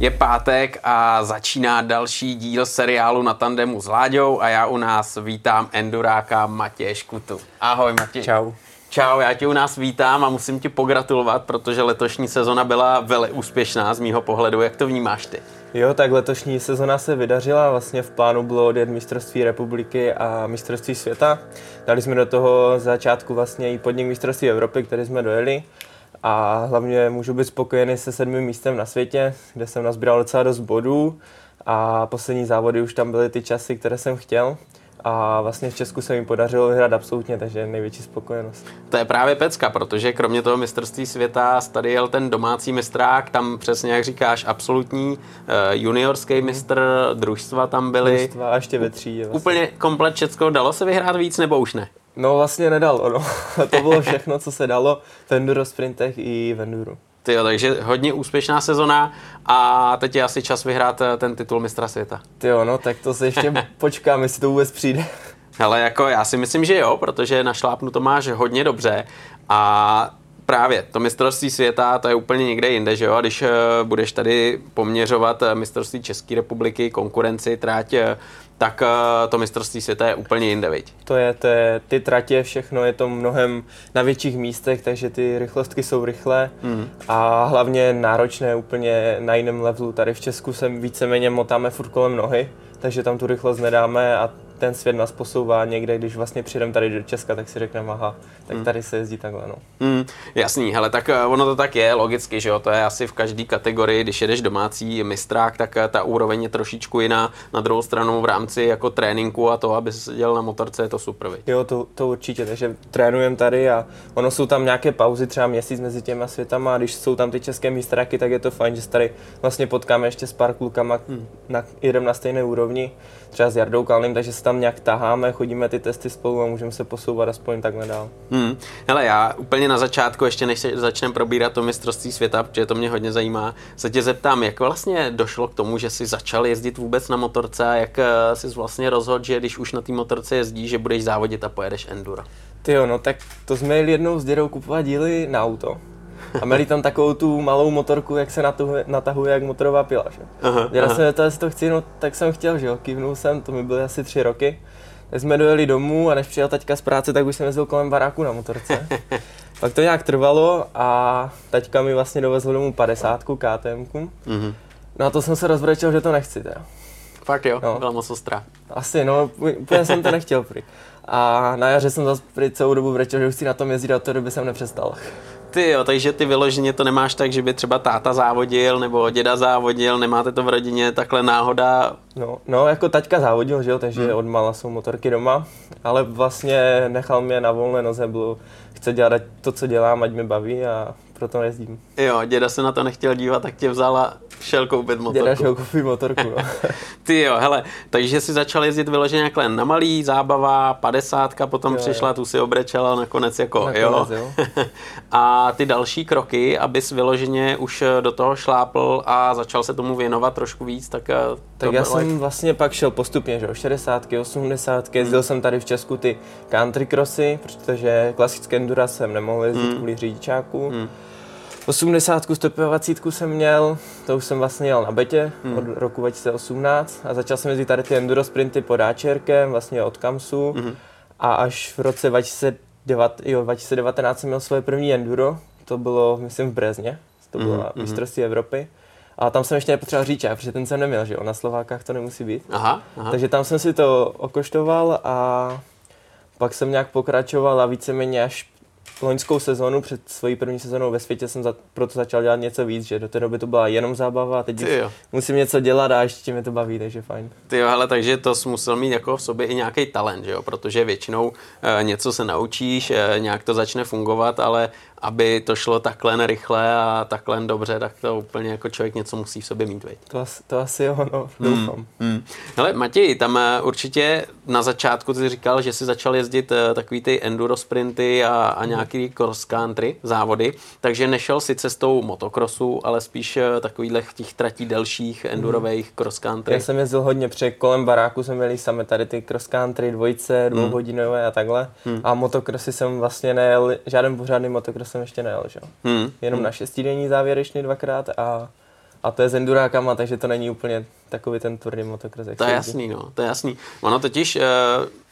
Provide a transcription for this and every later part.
Je pátek a začíná další díl seriálu na tandemu s Láďou a já u nás vítám enduráka Matěje Škutu. Ahoj Matěj. Čau. Čau, já tě u nás vítám a musím ti pogratulovat, protože letošní sezona byla velmi úspěšná z mýho pohledu. Jak to vnímáš ty? Jo, tak letošní sezona se vydařila, vlastně v plánu bylo odjet mistrovství republiky a mistrovství světa. Dali jsme do toho začátku vlastně i podnik mistrovství Evropy, který jsme dojeli. A hlavně můžu být spokojený se sedmým místem na světě, kde jsem nazbíral docela dost bodů a poslední závody už tam byly ty časy, které jsem chtěl a vlastně v Česku se mi podařilo vyhrát absolutně, takže největší spokojenost. To je právě pecka, protože kromě toho mistrovství světa tady jel ten domácí mistrák, tam přesně jak říkáš, absolutní uh, juniorský mistr, družstva tam byly. Družstva a ještě ve třídě. Vlastně. Úplně komplet Česko, dalo se vyhrát víc nebo už ne? No vlastně nedalo, no. to bylo všechno, co se dalo v enduro sprintech i v enduro. Tyjo, takže hodně úspěšná sezona a teď je asi čas vyhrát eh, ten titul mistra světa. Jo, no tak to se ještě počkáme, jestli to vůbec přijde. Ale jako já si myslím, že jo, protože na šlápnu to máš hodně dobře a právě to mistrovství světa, to je úplně někde jinde, že jo? A když uh, budeš tady poměřovat uh, mistrovství České republiky, konkurenci, tráť, uh, tak to mistrovství světa je úplně jinde, viď? To je, to je, ty tratě, všechno je to mnohem na větších místech, takže ty rychlostky jsou rychlé mm. a hlavně náročné úplně na jiném levelu. Tady v Česku se víceméně motáme furt kolem nohy, takže tam tu rychlost nedáme a ten svět nás posouvá někde, když vlastně přijdeme tady do Česka, tak si řekneme, aha, tak hmm. tady se jezdí takhle, no. Mm, jasný, hele, tak eh, ono to tak je, logicky, že jo, to je asi v každé kategorii, když jedeš domácí mistrák, tak eh, ta úroveň je trošičku jiná. Na druhou stranu v rámci jako tréninku a to, aby se dělal na motorce, je to super, viď? Jo, to, to určitě, takže trénujeme tady a ono jsou tam nějaké pauzy, třeba měsíc mezi těma světama a když jsou tam ty české mistráky, tak je to fajn, že se tady vlastně potkáme ještě s pár klukama, hmm. na, jedem na stejné úrovni, třeba s Jardou Kalným, takže se tam nějak taháme, chodíme ty testy spolu a můžeme se posouvat aspoň takhle dál. Hmm. Hele, já úplně na začátku, ještě než se začneme probírat to mistrovství světa, protože to mě hodně zajímá, se tě zeptám, jak vlastně došlo k tomu, že jsi začal jezdit vůbec na motorce a jak eh, jsi vlastně rozhodl, že když už na té motorce jezdíš, že budeš závodit a pojedeš enduro? Ty jo, no tak to jsme jeli jednou s dědou kupovat díly na auto. A měli tam takovou tu malou motorku, jak se natahuje, natahuje jak motorová pila. Že? Aha, Já jsem to, jestli to chci, no tak jsem chtěl, že jo, kývnul jsem, to mi byly asi tři roky. Tak jsme dojeli domů a než přijel taťka z práce, tak už jsem jezdil kolem baráku na motorce. Pak to nějak trvalo a taťka mi vlastně dovezl domů 50 KTM. Mm-hmm. No a to jsem se rozbrečel, že to nechci teda. Fakt jo, no. byla moc ostrá. Asi, no, úplně jsem to nechtěl prý. A na jaře jsem zase celou dobu brečel, že už chci na tom jezdit a od té doby jsem nepřestal. Ty jo, takže ty vyloženě to nemáš tak, že by třeba táta závodil nebo děda závodil, nemáte to v rodině, takhle náhoda? No, no jako taťka závodil, že jo, takže hmm. od mala jsou motorky doma, ale vlastně nechal mě na volné noze, bylo, chce dělat to, co dělám, ať mě baví a proto jezdím. Jo, děda se na to nechtěl dívat, tak tě vzala šel koupit motorku. Děda šel koupit motorku, no. Ty jo, hele, takže jsi začal jezdit vyloženě jako na malý, zábava, padesátka, potom jo, přišla, jo. tu si obrečela nakonec jako, nakonec, jo. jo. a ty další kroky, abys vyloženě už do toho šlápl a začal se tomu věnovat trošku víc, tak... Eh, tak já jsem jak... vlastně pak šel postupně, že jo, 60, 80, jezdil hmm. jsem tady v Česku ty country crossy, protože klasické endura jsem nemohl jezdit hmm. kvůli řidičáku. Hmm. 80 stopovací jsem měl, to už jsem vlastně jel na betě hmm. od roku 2018 a začal jsem jezdit tady ty enduro sprinty pod Áčerkem, vlastně od Kamsu hmm. a až v roce 2009, jo, 2019 jsem měl svoje první enduro, to bylo myslím v Brezně, to bylo hmm. mistrovství Evropy. A tam jsem ještě nepotřeboval říčák, protože ten jsem neměl, že jo, na Slovákách to nemusí být. Aha, aha. Takže tam jsem si to okoštoval a pak jsem nějak pokračoval a víceméně až loňskou sezonu, před svojí první sezónou ve světě jsem za, proto začal dělat něco víc, že do té doby to byla jenom zábava a teď musím něco dělat a ještě mě to baví, takže fajn. Ty jo, hele, takže to jsi musel mít jako v sobě i nějaký talent, že jo? protože většinou e, něco se naučíš, e, nějak to začne fungovat, ale aby to šlo takhle rychle a takhle dobře, tak to úplně jako člověk něco musí v sobě mít, veď. To, asi, to asi jo, no, hmm, doufám. Hmm, hmm. Hele, Matěj, tam eh, určitě na začátku ty říkal, že jsi začal jezdit takový ty enduro sprinty a, a. nějaký cross country závody, takže nešel si cestou motocrossu, ale spíš eh, takovýhle těch tratí delších endurových hmm. cross country. Já jsem jezdil hodně, protože kolem baráku jsme měli sami tady ty cross country, dvojce, hmm. dvouhodinové a takhle. Hmm. A motocrossy jsem vlastně nejel, žádný pořádný motocross jsem ještě nejel, že? Hmm. Jenom hmm. na šestidenní závěrečný dvakrát a A to je s endurákama, takže to není úplně takový ten tvrdý motocross. To je jasný, no, to je jasný. Ono totiž uh,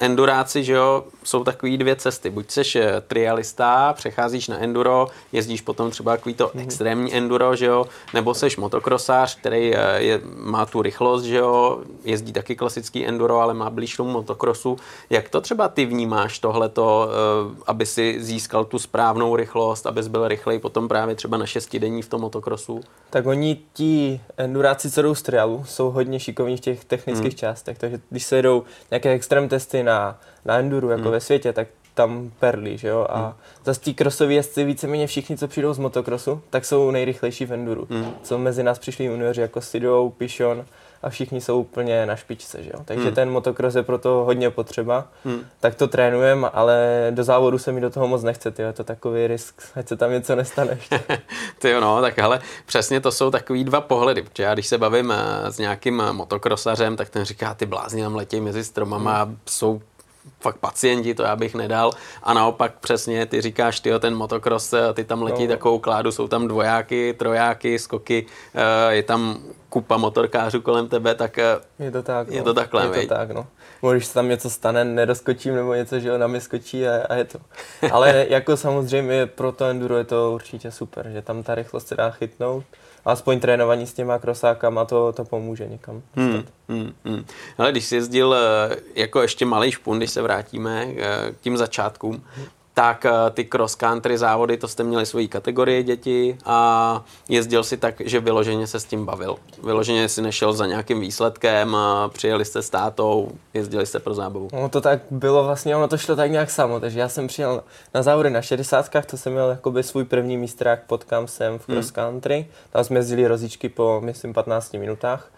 enduráci, že jo, jsou takový dvě cesty. Buď seš uh, trialista, přecházíš na enduro, jezdíš potom třeba takový to mm-hmm. extrémní enduro, že jo, nebo seš motokrosář, který uh, je, má tu rychlost, že jo, jezdí taky klasický enduro, ale má blíž tomu motokrosu. Jak to třeba ty vnímáš tohleto, uh, aby si získal tu správnou rychlost, abys byl rychlej potom právě třeba na šestidenní v tom motokrosu? Tak oni ti enduráci, co jdou z trialu, jsou hodně šikovní v těch technických hmm. částech, takže když se jedou nějaké extrém testy na, na enduru, jako hmm. ve světě, tak tam perlí, že jo? A hmm. zase tí krosový jezdci víceméně všichni, co přijdou z motokrosu, tak jsou nejrychlejší v enduru. Hmm. Co mezi nás přišli junioři jako Sidou, Pichon, a všichni jsou úplně na špičce, že jo? Takže hmm. ten motocross je proto hodně potřeba. Hmm. Tak to trénujeme, ale do závodu se mi do toho moc nechce, tyjo. je to takový risk, ať se tam něco nestane ty jo, no, tak ale přesně to jsou takový dva pohledy, protože já když se bavím eh, s nějakým eh, motokrosařem, tak ten říká, ty blázni tam letí mezi stromama, hmm. jsou fakt pacienti, to já bych nedal. A naopak přesně, ty říkáš, ty ten motocross, eh, ty tam letí no. takovou kládu, jsou tam dvojáky, trojáky, skoky, je tam kupa motorkářů kolem tebe, tak eh, je to, tak, je no. to takhle. Je to tak, no. Když se tam něco stane, nedoskočím nebo něco, že na mě skočí a, a je to. Ale jako samozřejmě pro to enduro je to určitě super, že tam ta rychlost se dá chytnout. Aspoň trénování s těma krosákama to, to pomůže někam. Hmm, hmm, hmm. Ale když jsi jezdil eh, jako ještě malý špun, když se vrátíme eh, k tím začátkům, tak eh, ty cross country závody, to jste měli svoji kategorii děti a jezdil si tak, že vyloženě se s tím bavil. Vyloženě si nešel za nějakým výsledkem, a přijeli jste s tátou, jezdili jste pro zábavu. No to tak bylo vlastně, ono to šlo tak nějak samo, takže já jsem přijel na závody na 60, to jsem měl jakoby svůj první místrák pod kamsem v cross country, hmm. tam jsme jezdili rozičky po, myslím, 15 minutách.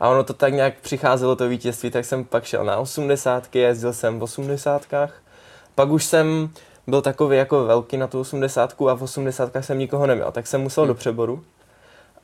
A ono to tak nějak přicházelo to vítězství, tak jsem pak šel na 80, jezdil jsem v 80. Pak už jsem byl takový jako velký na tu 80 a v 80 jsem nikoho neměl, tak jsem musel hmm. do přeboru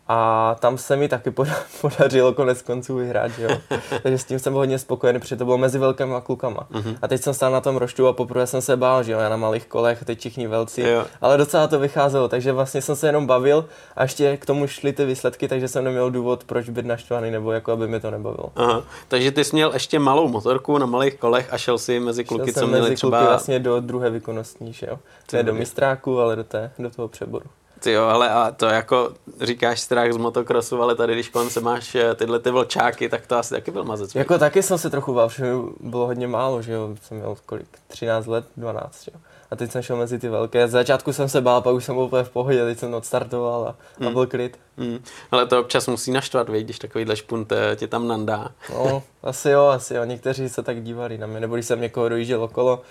a tam se mi taky podařilo konec konců vyhrát, že jo. Takže s tím jsem hodně spokojený, protože to bylo mezi velkými klukama. Uh-huh. A teď jsem stál na tom roštu a poprvé jsem se bál, že jo, já na malých kolech, teď všichni velcí. Jo. Ale docela to vycházelo, takže vlastně jsem se jenom bavil a ještě k tomu šly ty výsledky, takže jsem neměl důvod, proč být naštvaný, nebo jako aby mi to nebavilo. Aha. Takže ty jsi měl ještě malou motorku na malých kolech a šel si mezi kluky, šel co měli mezi třeba... Kluky vlastně do druhé výkonnostní, že jo. Ne do mistráku, ale do, té, do toho přeboru. Ty jo, ale a to jako říkáš strach z motokrosu, ale tady, když kolem se máš eh, tyhle ty vlčáky, tak to asi taky byl mazec. Jako taky jsem se trochu bál, že bylo hodně málo, že jo, jsem měl kolik, 13 let, 12, že jo. A teď jsem šel mezi ty velké. Z začátku jsem se bál, pak už jsem byl úplně v pohodě, teď jsem odstartoval a, hmm. a byl klid. Hmm. Ale to občas musí naštvat, víš, když takovýhle špunt eh, tě tam nandá. No, asi jo, asi jo. Někteří se tak dívali na mě, nebo když jsem někoho dojížděl okolo,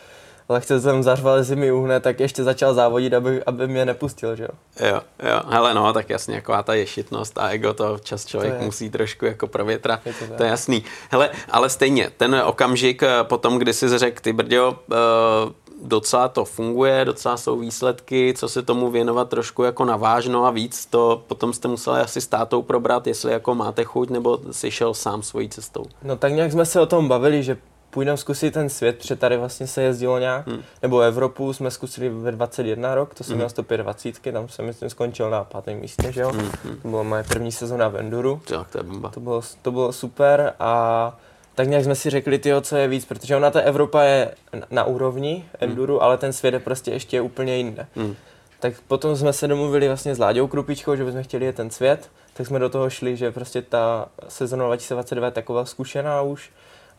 lehce jsem zařval, jestli mi uhne, tak ještě začal závodit, aby, aby mě nepustil, že jo. Jo, jo, hele no, tak jasně, jako ta ješitnost a ego to čas člověk to musí trošku jako provětrat, je to, to je jasný. Hele, ale stejně, ten okamžik eh, potom, kdy jsi řekl, ty brďo, uh, docela to funguje, docela jsou výsledky, co se tomu věnovat trošku jako navážno a víc, to potom jste museli asi s tátou probrat, jestli jako máte chuť, nebo jsi šel sám svojí cestou. No tak nějak jsme se o tom bavili, že půjdeme zkusit ten svět, protože tady vlastně se jezdilo nějak, hmm. nebo Evropu jsme zkusili ve 21 rok, to jsem hmm. měl 125, tam jsem myslím skončil na pátém místě, že jo. Hmm. To byla moje první sezona v Enduru. Tak, to je bomba. To bylo, to bylo super a tak nějak jsme si řekli, tyjo, co je víc, protože ona ta Evropa je na úrovni Enduru, hmm. ale ten svět je prostě ještě úplně jinde. Hmm. Tak potom jsme se domluvili vlastně s Láďou Krupičkou, že bychom chtěli je ten svět, tak jsme do toho šli, že prostě ta sezona 2022 je taková zkušená už,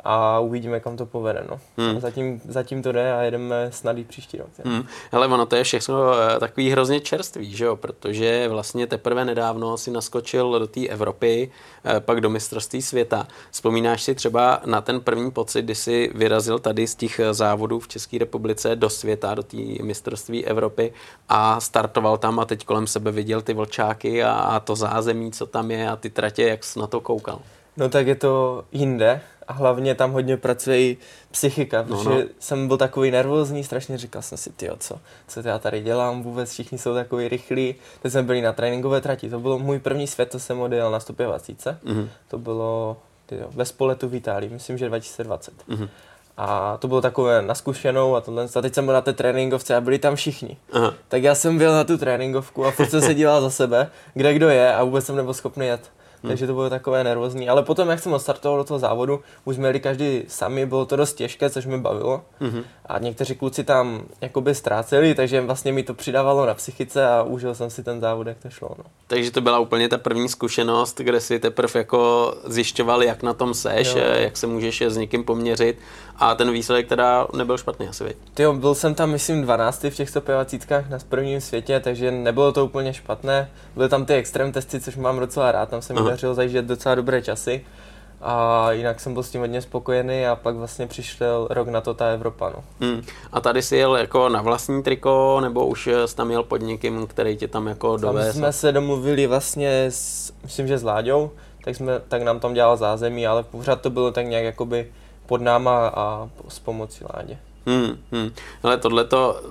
a uvidíme, kam to povede. No. Hmm. Zatím, zatím to jde a jedeme snad i příští rok. Hmm. Ale ono to je všechno eh, takový hrozně čerstvý, že jo? protože vlastně teprve nedávno si naskočil do té Evropy, eh, pak do mistrovství světa. Vzpomínáš si třeba na ten první pocit, kdy jsi vyrazil tady z těch eh, závodů v České republice do světa, do té mistrovství Evropy a startoval tam a teď kolem sebe viděl ty vlčáky a, a to zázemí, co tam je a ty tratě, jak jsi na to koukal? No tak je to jinde a hlavně tam hodně pracuje i psychika, no, protože no. jsem byl takový nervózní, strašně říkal jsem si, tyjo, co, co já tady dělám vůbec, všichni jsou takový rychlí. Teď jsme byli na tréninkové trati, to bylo můj první svět, to jsem odjel na 125. Mm-hmm. To bylo tyjo, ve spoletu v Itálii, myslím, že 2020. Mm-hmm. A to bylo takové naskušenou a tohle. A teď jsem byl na té tréninkovce a byli tam všichni. Aha. Tak já jsem byl na tu tréninkovku a furt jsem se díval za sebe, kde kdo je a vůbec jsem nebyl schopný jet. Hmm. Takže to bylo takové nervózní. Ale potom, jak jsem odstartoval do toho závodu, už jsme jeli každý sami, bylo to dost těžké, což mi bavilo. Hmm. A někteří kluci tam jakoby ztráceli, takže vlastně mi to přidávalo na psychice a užil jsem si ten závod, jak to šlo. No. Takže to byla úplně ta první zkušenost, kde si teprve jako zjišťoval, jak na tom seš, jo. jak se můžeš s někým poměřit a ten výsledek teda nebyl špatný asi, Ty jo, byl jsem tam myslím 12 v těch 125 na prvním světě, takže nebylo to úplně špatné. Byly tam ty extrém testy, což mám docela rád, tam se mi dařilo zajíždět docela dobré časy. A jinak jsem byl s tím hodně spokojený a pak vlastně přišel rok na to ta Evropa. No. Hmm. A tady jsi jel jako na vlastní triko, nebo už jsi tam jel pod někým, který tě tam jako dovez? Tam jsme se domluvili vlastně, s, myslím, že s Láďou, tak, jsme, tak nám tam dělal zázemí, ale pořád to bylo tak nějak jakoby pod náma a s pomocí Ládě. Hmm, hmm. Ale tohleto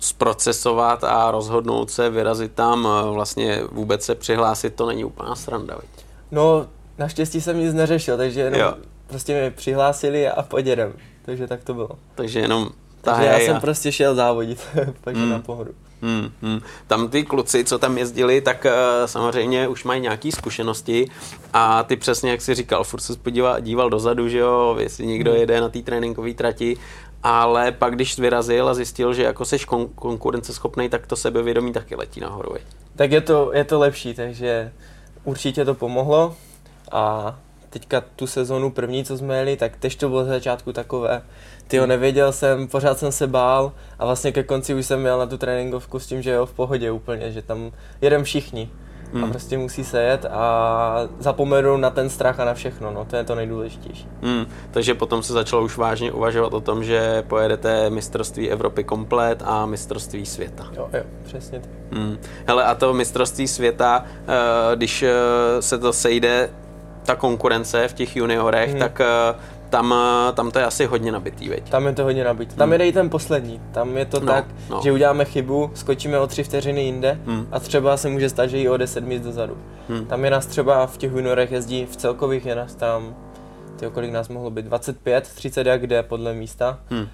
zprocesovat a rozhodnout se, vyrazit tam, vlastně vůbec se přihlásit, to není úplná sranda, viď? No, naštěstí jsem nic neřešil, takže jenom jo. prostě mě přihlásili a podědem. Takže tak to bylo. Takže jenom takže já jsem a... prostě šel závodit, takže hmm. na pohodu. Hmm, hmm. Tam ty kluci, co tam jezdili, tak uh, samozřejmě už mají nějaké zkušenosti a ty přesně, jak jsi říkal, furt se podíval, díval dozadu, že jo, jestli někdo hmm. jede na té tréninkové trati, ale pak když vyrazil a zjistil, že jako seš kon- konkurenceschopný, tak to sebevědomí taky letí nahoru. Je. Tak je to, je to lepší, takže určitě to pomohlo a teďka tu sezonu první, co jsme jeli, tak tež to bylo z začátku takové, ty nevěděl jsem, pořád jsem se bál a vlastně ke konci už jsem měl na tu tréninkovku s tím, že jo, v pohodě úplně, že tam jedem všichni. Hmm. A prostě musí se jet a zapomenu na ten strach a na všechno, no, to je to nejdůležitější. Hmm. Takže potom se začalo už vážně uvažovat o tom, že pojedete mistrovství Evropy komplet a mistrovství světa. Jo, jo, přesně tak. Hmm. Hele, a to mistrovství světa, eh, když eh, se to sejde, ta konkurence v těch juniorech, hmm. tak eh, tam, eh, tam to je asi hodně nabitý, veď? Tam je to hodně nabitý. Tam hmm. je ten poslední. Tam je to no, tak, no. že uděláme chybu, skočíme o tři vteřiny jinde hmm. a třeba se může stát, že i o deset míst dozadu. Hmm. Tam je nás třeba v těch juniorech jezdí, v celkových je nás tam, tyjo, kolik nás mohlo být, 25, 30 jak jde podle místa. Hmm.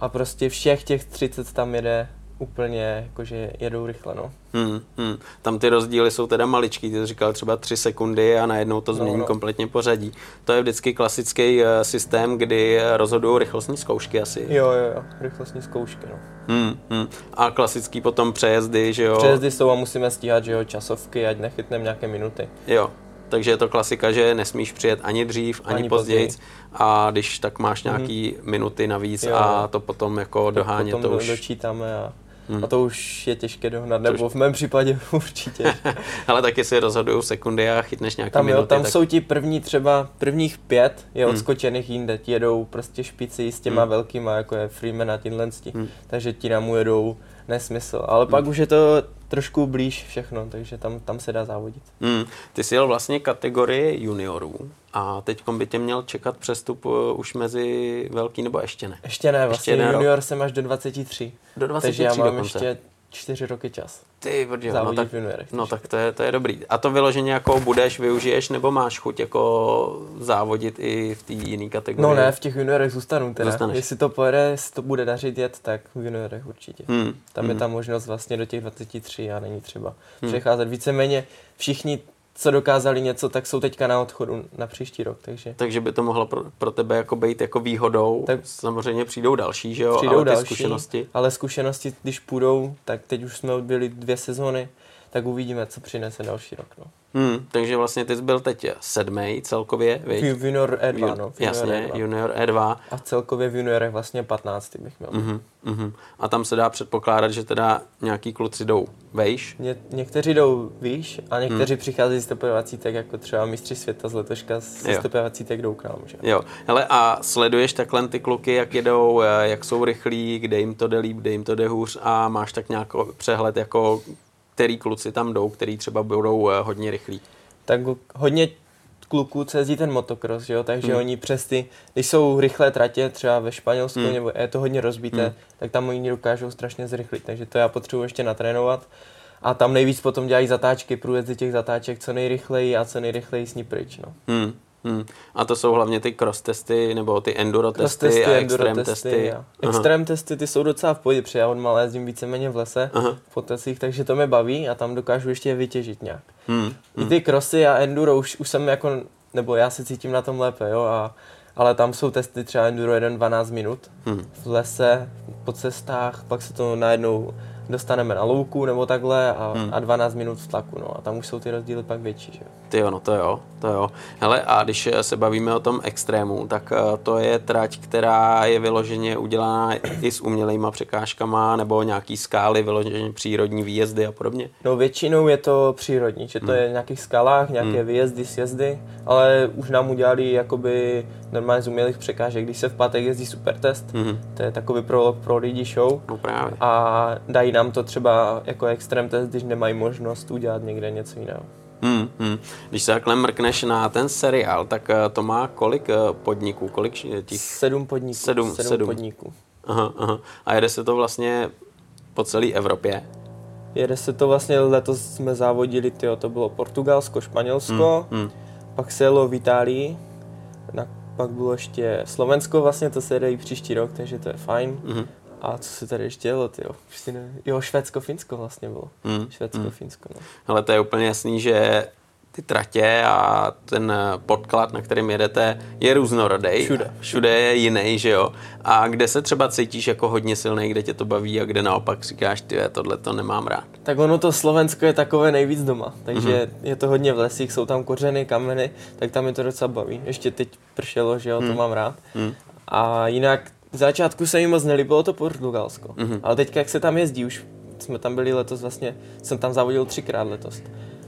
A prostě všech těch 30 tam jede úplně jakože jedou rychle, no. Hmm, hmm. Tam ty rozdíly jsou teda maličký, ty jsi říkal třeba tři sekundy a najednou to změní no, no. kompletně pořadí. To je vždycky klasický uh, systém, kdy rozhodují rychlostní zkoušky asi. Jo, jo, jo, rychlostní zkoušky, no. Hmm, hmm. A klasický potom přejezdy, že jo? Přejezdy jsou a musíme stíhat, že jo, časovky, ať nechytneme nějaké minuty. Jo, takže je to klasika, že nesmíš přijet ani dřív, ani, ani později. později. A když tak máš nějaký mm-hmm. minuty navíc jo. a to potom jako doháně potom to už... dočítáme a Hmm. A to už je těžké dohnat, nebo v mém případě určitě. Ale taky si rozhodují sekundy a chytneš nějaké tam, minuty. Jo, tam tak... jsou ti první třeba, prvních pět je hmm. odskočených jinde, ti jedou prostě špici s těma hmm. velkýma, jako je Freeman a tímhle. Hmm. Takže ti nám jedou nesmysl. Ale pak hmm. už je to trošku blíž všechno, takže tam, tam se dá závodit. Hmm. Ty jsi jel vlastně kategorii juniorů a teď by tě měl čekat přestup uh, už mezi velký nebo ještě ne? Ještě ne, vlastně ještě junior rok. jsem až do 23. Do 23 takže já mám dokonce. ještě čtyři roky čas. Ty brďo, no tak, no tak to je, to je dobrý. A to vyloženě jako budeš, využiješ, nebo máš chuť jako závodit i v té jiné kategorii? No ne, v těch juniorech zůstanu teda. Zůstaneš. Jestli to pojede, jestli to bude dařit jet, tak v juniorech určitě. Hmm. Tam hmm. je ta možnost vlastně do těch 23 a není třeba hmm. přecházet. Víceméně všichni co dokázali něco, tak jsou teďka na odchodu na příští rok. Takže, takže by to mohlo pro, pro tebe jako být jako výhodou. Tak Samozřejmě přijdou další, že jo? Přijdou ale další, zkušenosti. Ale zkušenosti, když půjdou, tak teď už jsme odbyli dvě sezóny, tak uvidíme, co přinese další rok. No. Hmm, takže vlastně ty jsi byl teď sedmý celkově, viď? V junior E2, no. Junior jasně, E2. junior E2. A celkově v juniorech vlastně 15 bych měl. Uh-huh, uh-huh. A tam se dá předpokládat, že teda nějaký kluci jdou vejš? Ně, někteří jdou výš a někteří hmm. přicházejí z stopovací tak jako třeba mistři světa z letoška z stopovací tak jdou k nám. Že? Jo, hele a sleduješ takhle ty kluky, jak jedou, eh, jak jsou rychlí, kde jim to jde líp, kde jim to jde hůř a máš tak nějaký přehled jako který kluci tam jdou, který třeba budou eh, hodně rychlí. Tak hodně kluků, co jezdí ten motocross, jo? takže hmm. oni přes ty, když jsou rychlé tratě, třeba ve Španělsku, hmm. nebo je to hodně rozbité, hmm. tak tam oni dokážou strašně zrychlit, takže to já potřebuji ještě natrénovat. A tam nejvíc potom dělají zatáčky, průjezdy těch zatáček co nejrychleji a co nejrychleji s ní pryč. No. Hmm. Hmm. A to jsou hlavně ty cross testy, nebo ty enduro Cross testy, a enduro extrém testy. Extrém testy ty jsou docela v pohodě, protože já od malé jezdím víceméně v lese, Aha. po tesích, takže to mě baví a tam dokážu ještě je vytěžit nějak. Hmm. I ty crossy a enduro už, už jsem jako, nebo já se cítím na tom lépe, jo, a, ale tam jsou testy třeba enduro 1-12 minut Hmm. v lese, po cestách, pak se to najednou dostaneme na louku nebo takhle a, Hmm. a 12 minut v tlaku, no a tam už jsou ty rozdíly pak větší, že. Ty jo, no to jo, to jo. Hele, a když eh, se bavíme o tom extrému, tak eh, to je trať, která je vyloženě udělána i s umělejma překážkama, nebo nějaký skály, vyloženě přírodní výjezdy a podobně. No většinou je to přírodní, že to je v nějakých skalách, nějaké výjezdy, sjezdy, ale už nám udělali jakoby normálně z umělých překážek, když se v pátek jezdí super test, Mhm. to je takový pro, pro lidi show No právě. a dají nám to třeba jako extrém test, když nemají možnost udělat někde něco jiného. Hmm, hmm. Když se takhle mrkneš na ten seriál, tak eh, to má kolik eh, podniků, kolik š- těch... Sedm podniků. Sedm, sedm, sedm. podniků. Aha, aha. A jede se to vlastně po celé Evropě. Jede se to vlastně, letos jsme závodili, tyjo, to bylo Portugalsko, Španělsko, Hmm. pak se jelo v Itálii, na, pak bylo ještě Slovensko, vlastně to se i příští rok, takže to je fajn. Mhm. A co se tady ještě jelo, tyjo? Ne... Jo, Švédsko, Finsko vlastně bylo. Hmm. Švédsko, Finsko, no. Ale to je úplně jasný, že ty tratě a ten podklad, na kterým jedete, je různorodý. Všude. Všude je jiný, že jo. A kde se třeba cítíš jako hodně silný, kde tě to baví a kde naopak říkáš, ty tohle to nemám rád. Tak ono to Slovensko je takové nejvíc doma, takže Mhm. mm-hmm. je to hodně v lesích, jsou tam kořeny, kameny, tak tam je to docela baví. Ještě teď pršelo, že jo, to mám rád. Mm. A jinak v začátku se mi moc nelíbilo to Portugalsko, Mhm. mm-hmm. ale teď jak se tam jezdí, už jsme tam byli letos vlastně, jsem tam závodil třikrát letos.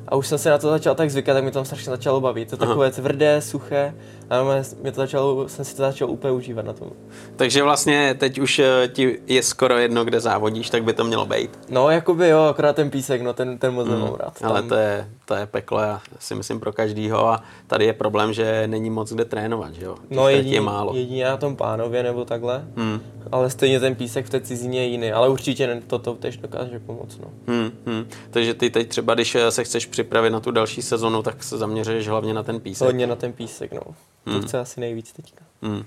A už jsem se na to začal tak zvykat, tak mi to tam strašně začalo bavit. To je takové tvrdé, suché, a mě to začalo, jsem si to začal úplně užívat na tom. Takže vlastně teď už eh, ti je skoro jedno, kde závodíš, tak by to mělo být. No, jakoby jo, akorát ten písek, no ten, ten moc mm. nemám rád. Ale Tam- to je, to je peklo, já si myslím pro každýho a tady je problém, že není moc kde trénovat, že jo? Těch No jedině, je málo. jedině na tom pánově nebo takhle, Hmm. ale stejně ten písek v té cizině je jiný, ale určitě ne- toto tež dokáže pomoct, no. Hmm, hmm. Takže ty teď třeba, když eh, se chceš připravit na tu další sezonu, tak se zaměřuješ hlavně na ten písek. Hodně na ten písek, no. To chce asi nejvíc teďka. Hmm.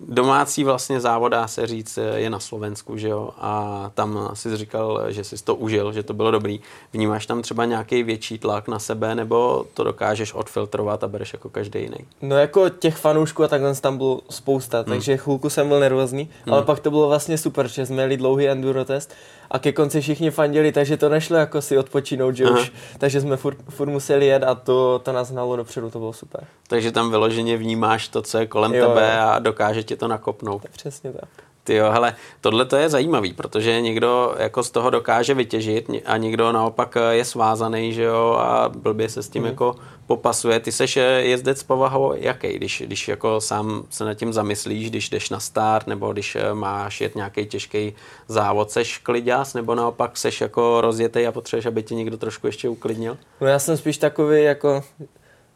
Domácí vlastně závod, dá se říct, je na Slovensku, že jo? A tam jsi říkal, že jsi to užil, že to bylo dobrý. Vnímáš tam třeba nějaký větší tlak na sebe, nebo to dokážeš odfiltrovat a bereš jako každý jiný? No jako těch fanoušků a takhle tam bylo spousta, Hmm. takže chvilku jsem byl nervózní, ale pak to bylo vlastně super, že jsme jeli dlouhý enduro test a ke konci všichni fandili, takže to nešlo jako si odpočinout, že Aha. už, takže jsme furt, furt museli jet a to, to nás hnalo dopředu, to bylo super. Takže tam vyloženě vnímáš to, co je kolem Jo, tebe jo. a dokáže tě to nakopnout. Přesně tak. Ty jo, hele, tohle to je zajímavý, protože někdo jako z toho dokáže vytěžit a někdo naopak je svázaný, že jo, a blbě se s tím jako popasuje. Ty seš eh, jezdec povahou jaký, když, když jako sám se nad tím zamyslíš, když jdeš na start, nebo když eh, máš jet nějaký těžký závod, seš kliďás, nebo naopak seš jako rozjetý a potřebuješ, aby tě někdo trošku ještě uklidnil? No já jsem spíš takový jako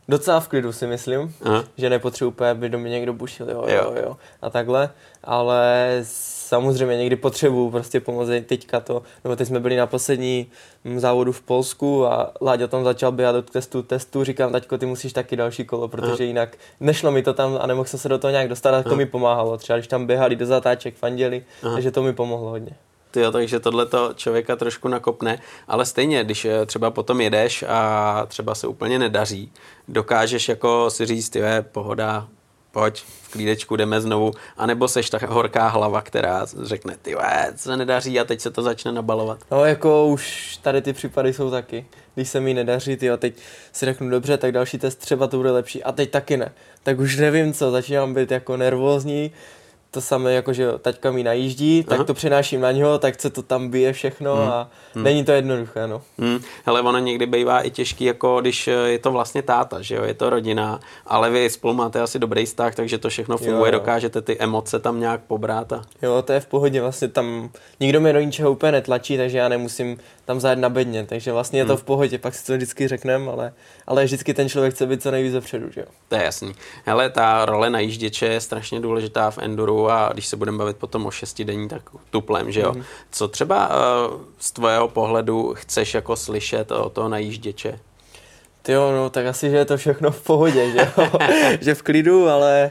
docela v klidu si myslím, Aha. že nepotřebuji úplně, aby do mě někdo bušil, jo, Jo. jo, jo, a takhle, ale samozřejmě někdy potřebuju prostě pomoct teďka to, nebo teď jsme byli na poslední mm, závodu v Polsku a Láďa tam začal běhat do testu, testu, říkám, taťko, ty musíš taky další kolo, protože jinak nešlo mi to tam a nemohl jsem se do toho nějak dostat a to mi pomáhalo, třeba když tam běhali do zatáček, fanděli, takže to mi pomohlo hodně. Ty jo, takže tohle to člověka trošku nakopne, ale stejně, když eh, třeba potom jedeš a třeba se úplně nedaří, dokážeš jako si říct, je pohoda, pojď, v klídečku jdeme znovu, anebo seš ta horká hlava, která řekne, ty se nedaří a teď se to začne nabalovat. No jako už tady ty případy jsou taky. Když se mi nedaří, tyjo, teď si řeknu dobře, tak další test třeba to bude lepší a teď taky ne. Tak už nevím co, začínám být jako nervózní, to samé jako, že jo, taťka mi najíždí, tak Aha. to přenáším na něho, tak se to tam bije všechno a není to jednoduché, no. Hmm, hele, ono někdy bývá i těžký, jako když eh, je to vlastně táta, že jo, je to rodina, ale vy spolu máte asi dobrý vztah, takže to všechno funguje, jo. dokážete ty emoce tam nějak pobrát a Jo, to je v pohodě, vlastně tam nikdo mě do ničeho úplně netlačí, takže já nemusím tam zajet na bedně, takže vlastně je to v pohodě, pak si to vždycky řekneme, ale, ale vždycky ten člověk chce být co nejvíc dopředu, že jo. To je jasný. Hele, ta role najížděče je strašně důležitá v enduru a když se budeme bavit potom o šestidenní, tak tuplem, že jo. Mhm. Co třeba uh, z tvého pohledu chceš jako slyšet o toho najížděče? Ty jo, no tak asi, že je to všechno v pohodě, že jo? že v klidu, ale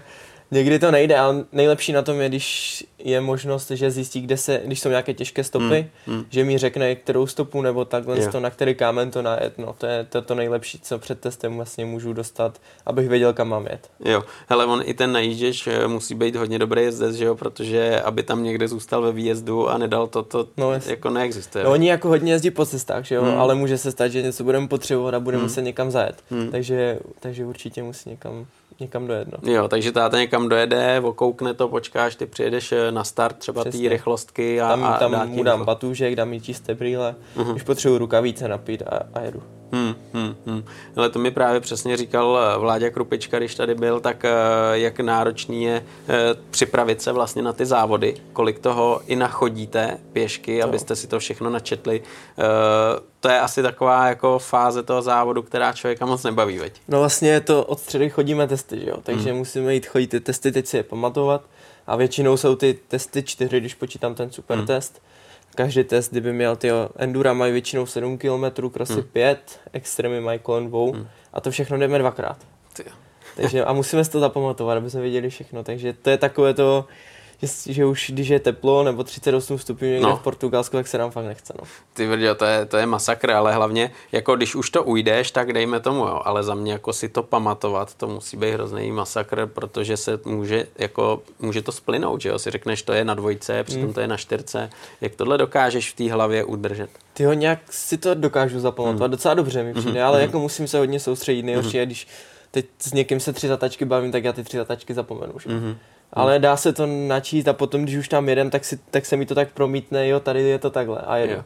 někdy to nejde a nejlepší na tom je, když je možnost, že zjistí, kde se, když jsou nějaké těžké stopy, mm, mm. že mi řekne, kterou stopu nebo takhle, to, na který kámen to najet. No, to je to, to nejlepší, co před testem vlastně můžu dostat, abych věděl, kam mám jet. Jo, hele, on i ten najížděč eh, musí být hodně dobrý jezdec, že jo, protože aby tam někde zůstal ve výjezdu a nedal to, to no, jako neexistuje. No, oni jako hodně jezdí po cestách, že jo, mm. ale může se stát, že něco budeme potřebovat a budeme mm. muset někam zajet. Mm. Takže, takže určitě musí někam někam dojet. No. Jo, takže táta někam dojede, okoukne to, počkáš, ty přijedeš eh, na start třeba té rychlostky a, tam, a tam dá mu dám batůžek, dám mi čisté brýle, uh-huh. když potřebuji rukavice napít a, a jedu. Hmm, hmm, hmm. Ale to mi právě přesně říkal eh, Vláďa Krupička, když tady byl, tak eh, jak náročný je připravit se vlastně na ty závody, kolik toho i nachodíte pěšky, abyste si to všechno načetli to je asi taková jako fáze toho závodu, která člověka moc nebaví, veď? No vlastně to od středy chodíme testy, že jo? takže hmm. musíme jít chodit ty testy, teď si je pamatovat a většinou jsou ty testy čtyři, když počítám ten super hmm. test. Každý test, kdyby měl ty endura mají většinou 7 km, krosy hmm. 5, extrémy mají kolem dvou hmm. a to všechno jdeme dvakrát. Ty. Takže a musíme si to zapamatovat, aby jsme věděli všechno, takže to je takové to, že, že už když je teplo nebo 38 stupňů někde no. v Portugalsku, tak se nám fakt nechce. No. Ty vrďo, to je, to je masakr, ale hlavně, jako když už to ujdeš, tak dejme tomu, jo, ale za mě jako si to pamatovat, to musí být hrozný masakr, protože se může, jako, může to splynout, že jo, si řekneš, to je na dvojce, přitom hmm. to je na čtyřce, jak tohle dokážeš v té hlavě udržet? Ty ho nějak si to dokážu zapamatovat, hmm. docela dobře mi přijde, hmm. ale hmm. jako musím se hodně soustředit, nejhorší hmm. je, když teď s někým se tři zatačky bavím, tak já ty tři zatačky zapomenu. Že? Mm-hmm. Ale dá se to načíst a potom, když už tam jedem, tak, si, tak se mi to tak promítne, jo, tady je to takhle a jedu. Jo.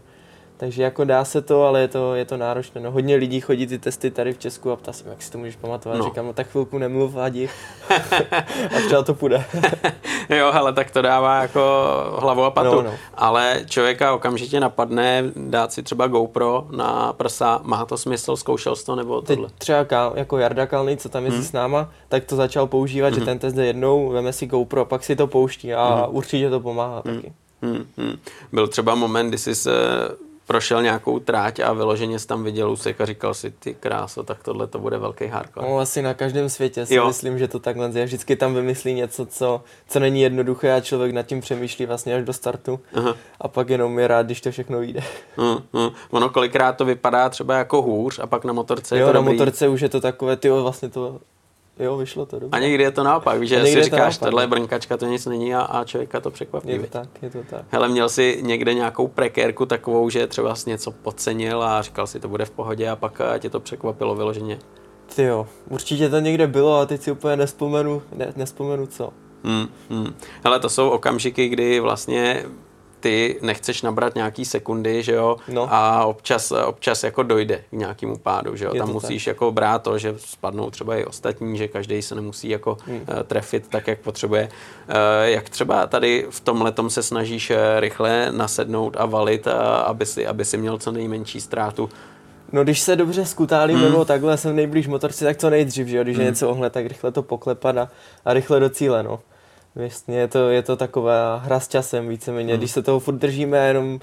Takže jako dá se to, ale je to, je to náročné. No, hodně lidí chodí ty testy tady v Česku a ptá se jak si to můžeš pamatovat. No. Říkám, no tak chvilku nemluv a a třeba to půjde. jo, ale tak to dává jako hlavu a patu. No, no. Ale člověka okamžitě napadne dát si třeba GoPro na prsa. Má to smysl? Zkoušel jsi to nebo tohle? Teď třeba Kal, jako Jarda Kalný, co tam je hmm. s náma, tak to začal používat, hmm. že ten test jde jednou, veme si GoPro, pak si to pouští a hmm. určitě to pomáhá hmm. taky. Hmm. Hmm. Byl třeba moment, kdy jsi se prošel nějakou tráť a vyloženě jsi tam viděl úsek a říkal si, ty kráso, tak tohle to bude velký hardcore. No asi na každém světě si jo. myslím, že to takhle je. Vždycky tam vymyslí něco, co, co není jednoduché a člověk nad tím přemýšlí vlastně až do startu Aha. a pak jenom je rád, když to všechno vyjde. Uh, uh. Ono kolikrát to vypadá třeba jako hůř a pak na motorce jo, je to na dobrý. motorce už je to takové, ty vlastně to Jo, vyšlo to dobře. A někdy je to naopak, že si říkáš, tohle brnkačka to nic není a, a člověka to překvapí. Je to tak, je to tak. Hele, měl jsi někde nějakou prekérku takovou, že třeba jsi něco podcenil a říkal si, to bude v pohodě a pak tě to překvapilo vyloženě? Ty jo, určitě to někde bylo a teď si úplně nespomenu, ne, nespomenu co. Hmm, hmm. Hele, to jsou okamžiky, kdy vlastně ty nechceš nabrat nějaký sekundy, že jo, no. a občas, občas jako dojde k nějakému pádu, že jo, je tam musíš tak. jako brát to, že spadnou třeba i ostatní, že každý se nemusí jako hmm. uh, trefit tak, jak potřebuje. Uh, jak třeba tady v tom letom se snažíš uh, rychle nasednout a valit, uh, aby, si, aby si měl co nejmenší ztrátu No když se dobře skutálím hmm. nebo takhle jsem nejblíž motorci, tak co nejdřív, že jo? Když hmm. je něco ohle, tak rychle to poklepat a, a rychle do cíle, no. Vlastně je to, je to taková hra s časem víceméně, hmm. když se toho furt držíme jenom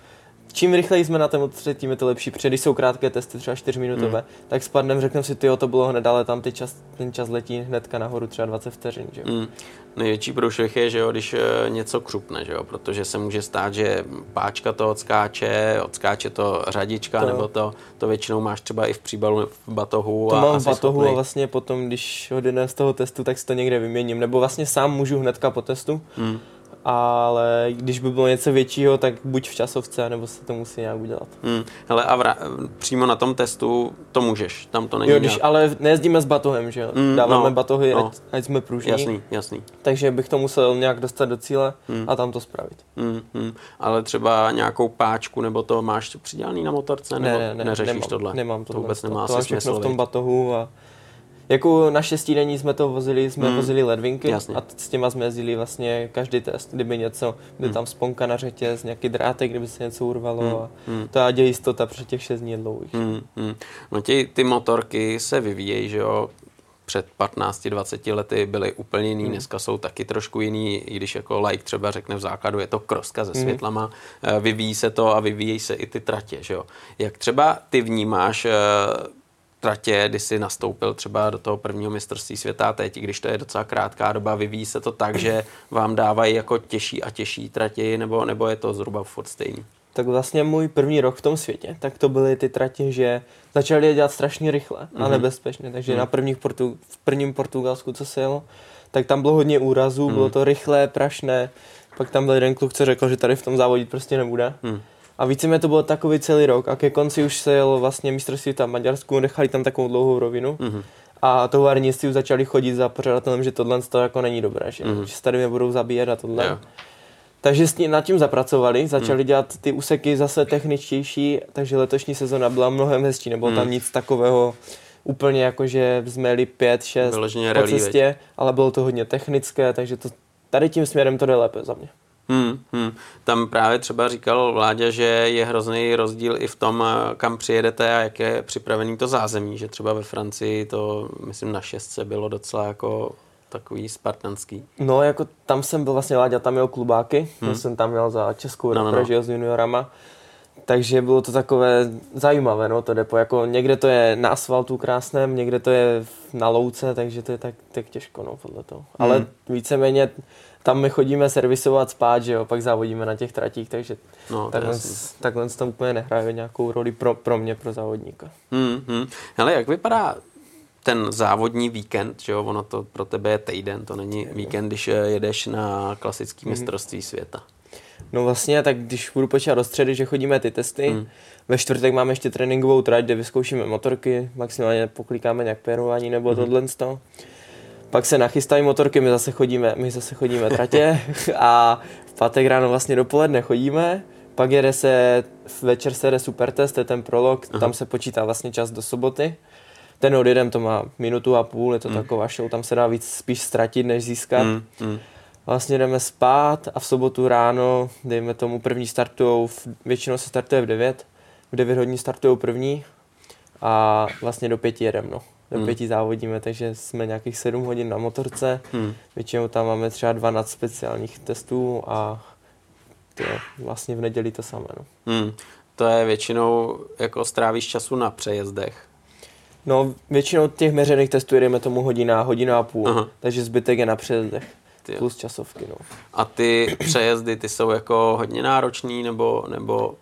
čím rychleji jsme na tom otře, tím je to lepší. Protože když jsou krátké testy, třeba 4 minutové, mm. tak spadnem, řekneme si, ty to bylo hned, ale tam ty čas, ten čas letí hnedka nahoru třeba 20 vteřin. Že? Mm. Největší průšvih je, že jo, když e, něco křupne, že jo, protože se může stát, že páčka to odskáče, odskáče to řadička, to, nebo to, to většinou máš třeba i v příbalu v batohu. To a mám v batohu schopný. a vlastně potom, když ho z toho testu, tak si to někde vyměním, nebo vlastně sám můžu hnedka po testu. Mm ale když by bylo něco většího, tak buď v časovce, nebo se to musí nějak udělat. Hmm. Hele, a vra- přímo na tom testu to můžeš, tam to není jo, když, nějak... ale nejezdíme s batohem, že jo? Hmm, Dáváme no, batohy, no. Ať, ať jsme pružní. Jasný, jasný. Takže bych to musel nějak dostat do cíle hmm. a tam to spravit. Hmm, hmm. Ale třeba nějakou páčku, nebo to máš přidělaný na motorce, nebo ne, ne, ne, neřešíš nemám, tohle? Nemám to. To vůbec nemá to, to smysl. v tom batohu a jako na šestidenní jsme to vozili, jsme hmm. vozili ledvinky Jasně. a s těma jsme jezdili vlastně každý test, kdyby něco, kdyby hmm. tam sponka na řetěz, nějaký drátek, kdyby se něco urvalo hmm. a hmm. to je jistota pro těch šest dní dlouhých. Hmm. Hmm. No ty, ty motorky se vyvíjejí, že jo, před 15-20 lety byly úplně jiný, hmm. dneska jsou taky trošku jiný, i když jako like třeba řekne v základu, je to kroska se hmm. světlama, hmm. vyvíjí se to a vyvíjejí se i ty tratě, že jo. Jak třeba ty vnímáš tratě, kdy jsi nastoupil třeba do toho prvního mistrovství světa teď, když to je docela krátká doba, vyvíjí se to tak, že vám dávají jako těžší a těžší tratě, nebo, nebo je to zhruba furt stejný? Tak vlastně můj první rok v tom světě, tak to byly ty tratě, že začali je dělat strašně rychle a mm-hmm. nebezpečně, takže mm-hmm. na prvních portu, v prvním Portugalsku, co se jelo, tak tam bylo hodně úrazů, mm-hmm. bylo to rychlé, prašné, pak tam byl jeden kluk, co řekl, že tady v tom závodit prostě nebude. Mm. A víceméně to bylo takový celý rok a ke konci už se jelo vlastně mistrovství tam v Maďarsku, nechali tam takovou dlouhou rovinu. Mm-hmm. A továrníci už začali chodit za pořadatelem, že tohle to jako není dobré, že, mm-hmm. že se tady mě budou zabíjet a tohle. Yeah. Takže s tím, nad tím zapracovali, začali mm. dělat ty úseky zase techničtější, takže letošní sezona byla mnohem hezčí, nebylo mm. tam nic takového úplně jako, že jsme jeli 5, 6 po cestě, ale bylo to hodně technické, takže to, tady tím směrem to jde lépe za mě. Hmm, hmm. Tam právě třeba říkal Vláďa, že je hrozný rozdíl i v tom, kam přijedete a jak je připravený to zázemí, že třeba ve Francii to, myslím, na šestce bylo docela jako takový spartanský. No, jako tam jsem byl vlastně Láďa, tam měl klubáky, hmm. jsem tam měl za Českou no, no, no. s juniorama, takže bylo to takové zajímavé, no, to depo, jako někde to je na asfaltu krásném, někde to je na louce, takže to je tak, tak těžko, no, podle toho. Hmm. Ale víceméně tam my chodíme servisovat spát, že jo, pak závodíme na těch tratích, takže no, takhle, takhle to úplně nehraje nějakou roli pro, pro mě, pro závodníka. Hmm, hmm. Hele, jak vypadá ten závodní víkend, že jo, ono to pro tebe je týden, to není víkend, když jedeš na klasický hmm. mistrovství světa. No vlastně, tak když budu počítat do středy, že chodíme ty testy, hmm. ve čtvrtek máme ještě tréninkovou trať, kde vyzkoušíme motorky, maximálně poklikáme nějak pérování nebo hmm. tohle z toho. Pak se nachystají motorky, my zase chodíme, my zase chodíme tratě a v pátek ráno vlastně dopoledne chodíme, pak jede se, večer se jede super test, je ten prolog, Aha. tam se počítá vlastně čas do soboty. Ten odjedem to má minutu a půl, je to mm. taková show, tam se dá víc spíš ztratit, než získat. Mm. Mm. Vlastně jdeme spát a v sobotu ráno, dejme tomu první startujou, většinou se startuje v 9, v 9 hodin startujou první a vlastně do pěti jedem, no do hmm. pěti závodíme, takže jsme nějakých sedm hodin na motorce. Hmm. Většinou tam máme třeba 12 speciálních testů a to vlastně v neděli to samé. No. Hmm. To je většinou jako strávíš času na přejezdech. No, většinou těch měřených testů jedeme tomu hodina, hodina a půl, Aha. takže zbytek je na přejezdech. Ty plus časovky, no. A ty přejezdy, ty jsou jako hodně náročný, nebo, nebo...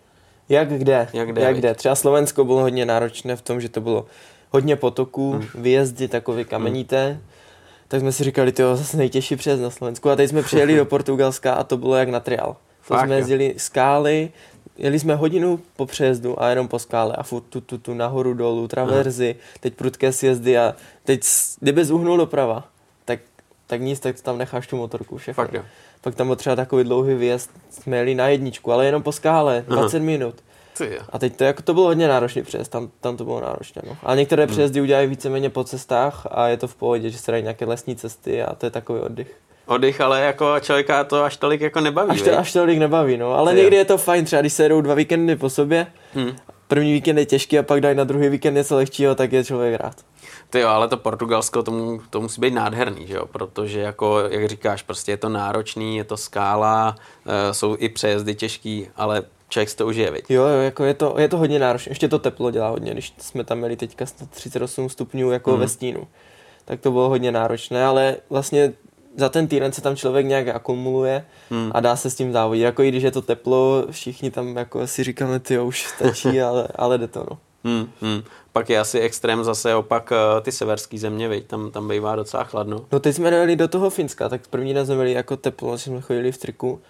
Jak kde? Jak kde, Jak kde. Třeba Slovensko bylo hodně náročné v tom, že to bylo hodně potoků, hmm. výjezdy takové kamenité. Hmm. Tak jsme si říkali, to zase nejtěžší přes na Slovensku. A teď jsme přijeli do Portugalska a to bylo jak na trial. To Fakt, jsme jezdili skály, jeli jsme hodinu po přejezdu a jenom po skále a furt tu, tu, tu nahoru dolů, traverzy, Aha. teď prudké sjezdy a teď, kdyby zúhnul doprava, tak, tak nic, tak tam necháš tu motorku všechno. Fakt, jo. Pak tam byl třeba takový dlouhý výjezd, jsme jeli na jedničku, ale jenom po skále, 20 Aha. Minut. A teď to, jako, to bylo hodně náročný přejezd, tam, tam to bylo náročné. No. Ale některé hmm. přejezdy udělají víceméně po cestách a je to v pohodě, že se dají nějaké lesní cesty a to je takový oddych. Oddych, ale jako člověka to až tolik jako nebaví. Až, to, až tolik nebaví, no. Ale Ty někdy je to fajn, třeba když se jedou dva víkendy po sobě, hmm. první víkend je těžký a pak dají na druhý víkend něco lehčího, tak je člověk rád. Ty jo, ale to Portugalsko, to, to musí být nádherný, že jo? protože jako, jak říkáš, prostě je to náročný, je to skála, e, jsou i přejezdy těžký, ale člověk si to užije, viď? Jo, jo, jako je to, je to hodně náročné. Ještě to teplo dělá hodně, když jsme tam měli teďka 138 stupňů jako mm. ve stínu. Tak to bylo hodně náročné, ale vlastně za ten týden se tam člověk nějak akumuluje hmm. a dá se s tím závodit. Jako i když je to teplo, všichni tam jako si říkáme, ty už stačí, ale, ale jde to, no. Hmm, hmm. Pak je asi extrém zase opak uh, ty severské země, viď? Tam, tam bývá docela chladno. No teď jsme jeli do toho Finska, tak první den jsme byli jako teplo, jsme chodili v triku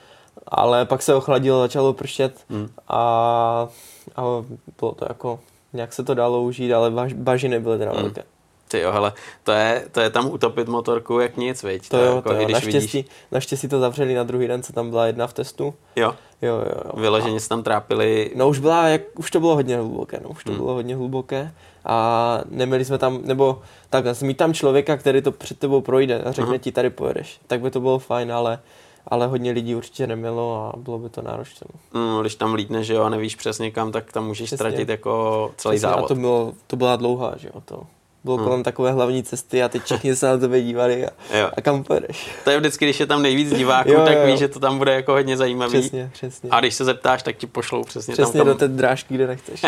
ale pak se ochladilo, začalo pršet hmm. a, a bylo to jako, nějak se to dalo užít, ale baž, bažiny byly teda hmm. velké. Ty jo, hele, to je, to je tam utopit motorku jak nic, viď? To, to jo, jako, to jo. Když naštěstí, vidíš... naštěstí to zavřeli na druhý den, co tam byla jedna v testu. Jo. Jo, jo, jo. Vyloženě a... se tam trápili. No už byla, jak, už to bylo hodně hluboké, no, už to hmm. bylo hodně hluboké a neměli jsme tam, nebo takhle, mít tam člověka, který to před tebou projde a řekne uh-huh. ti, tady pojedeš, tak by to bylo fajn, ale ale hodně lidí určitě nemělo a bylo by to náročné. Mm, když tam lítneš, že jo, a nevíš přesně kam, tak tam můžeš Přesně. ztratit jako celý Přesně, závod. A to, bylo, to byla dlouhá, že jo, to. Bylo hmm. kolem takové hlavní cesty a teď všichni se na tebe dívali a, a kam pojedeš. To je vždycky, když je tam nejvíc diváků, jo, tak jo. víš, že to tam bude jako hodně zajímavý. Přesně, přesně. A když se zeptáš, tak ti pošlou přesně, přesně tam. Přesně do té drážky, kde nechceš.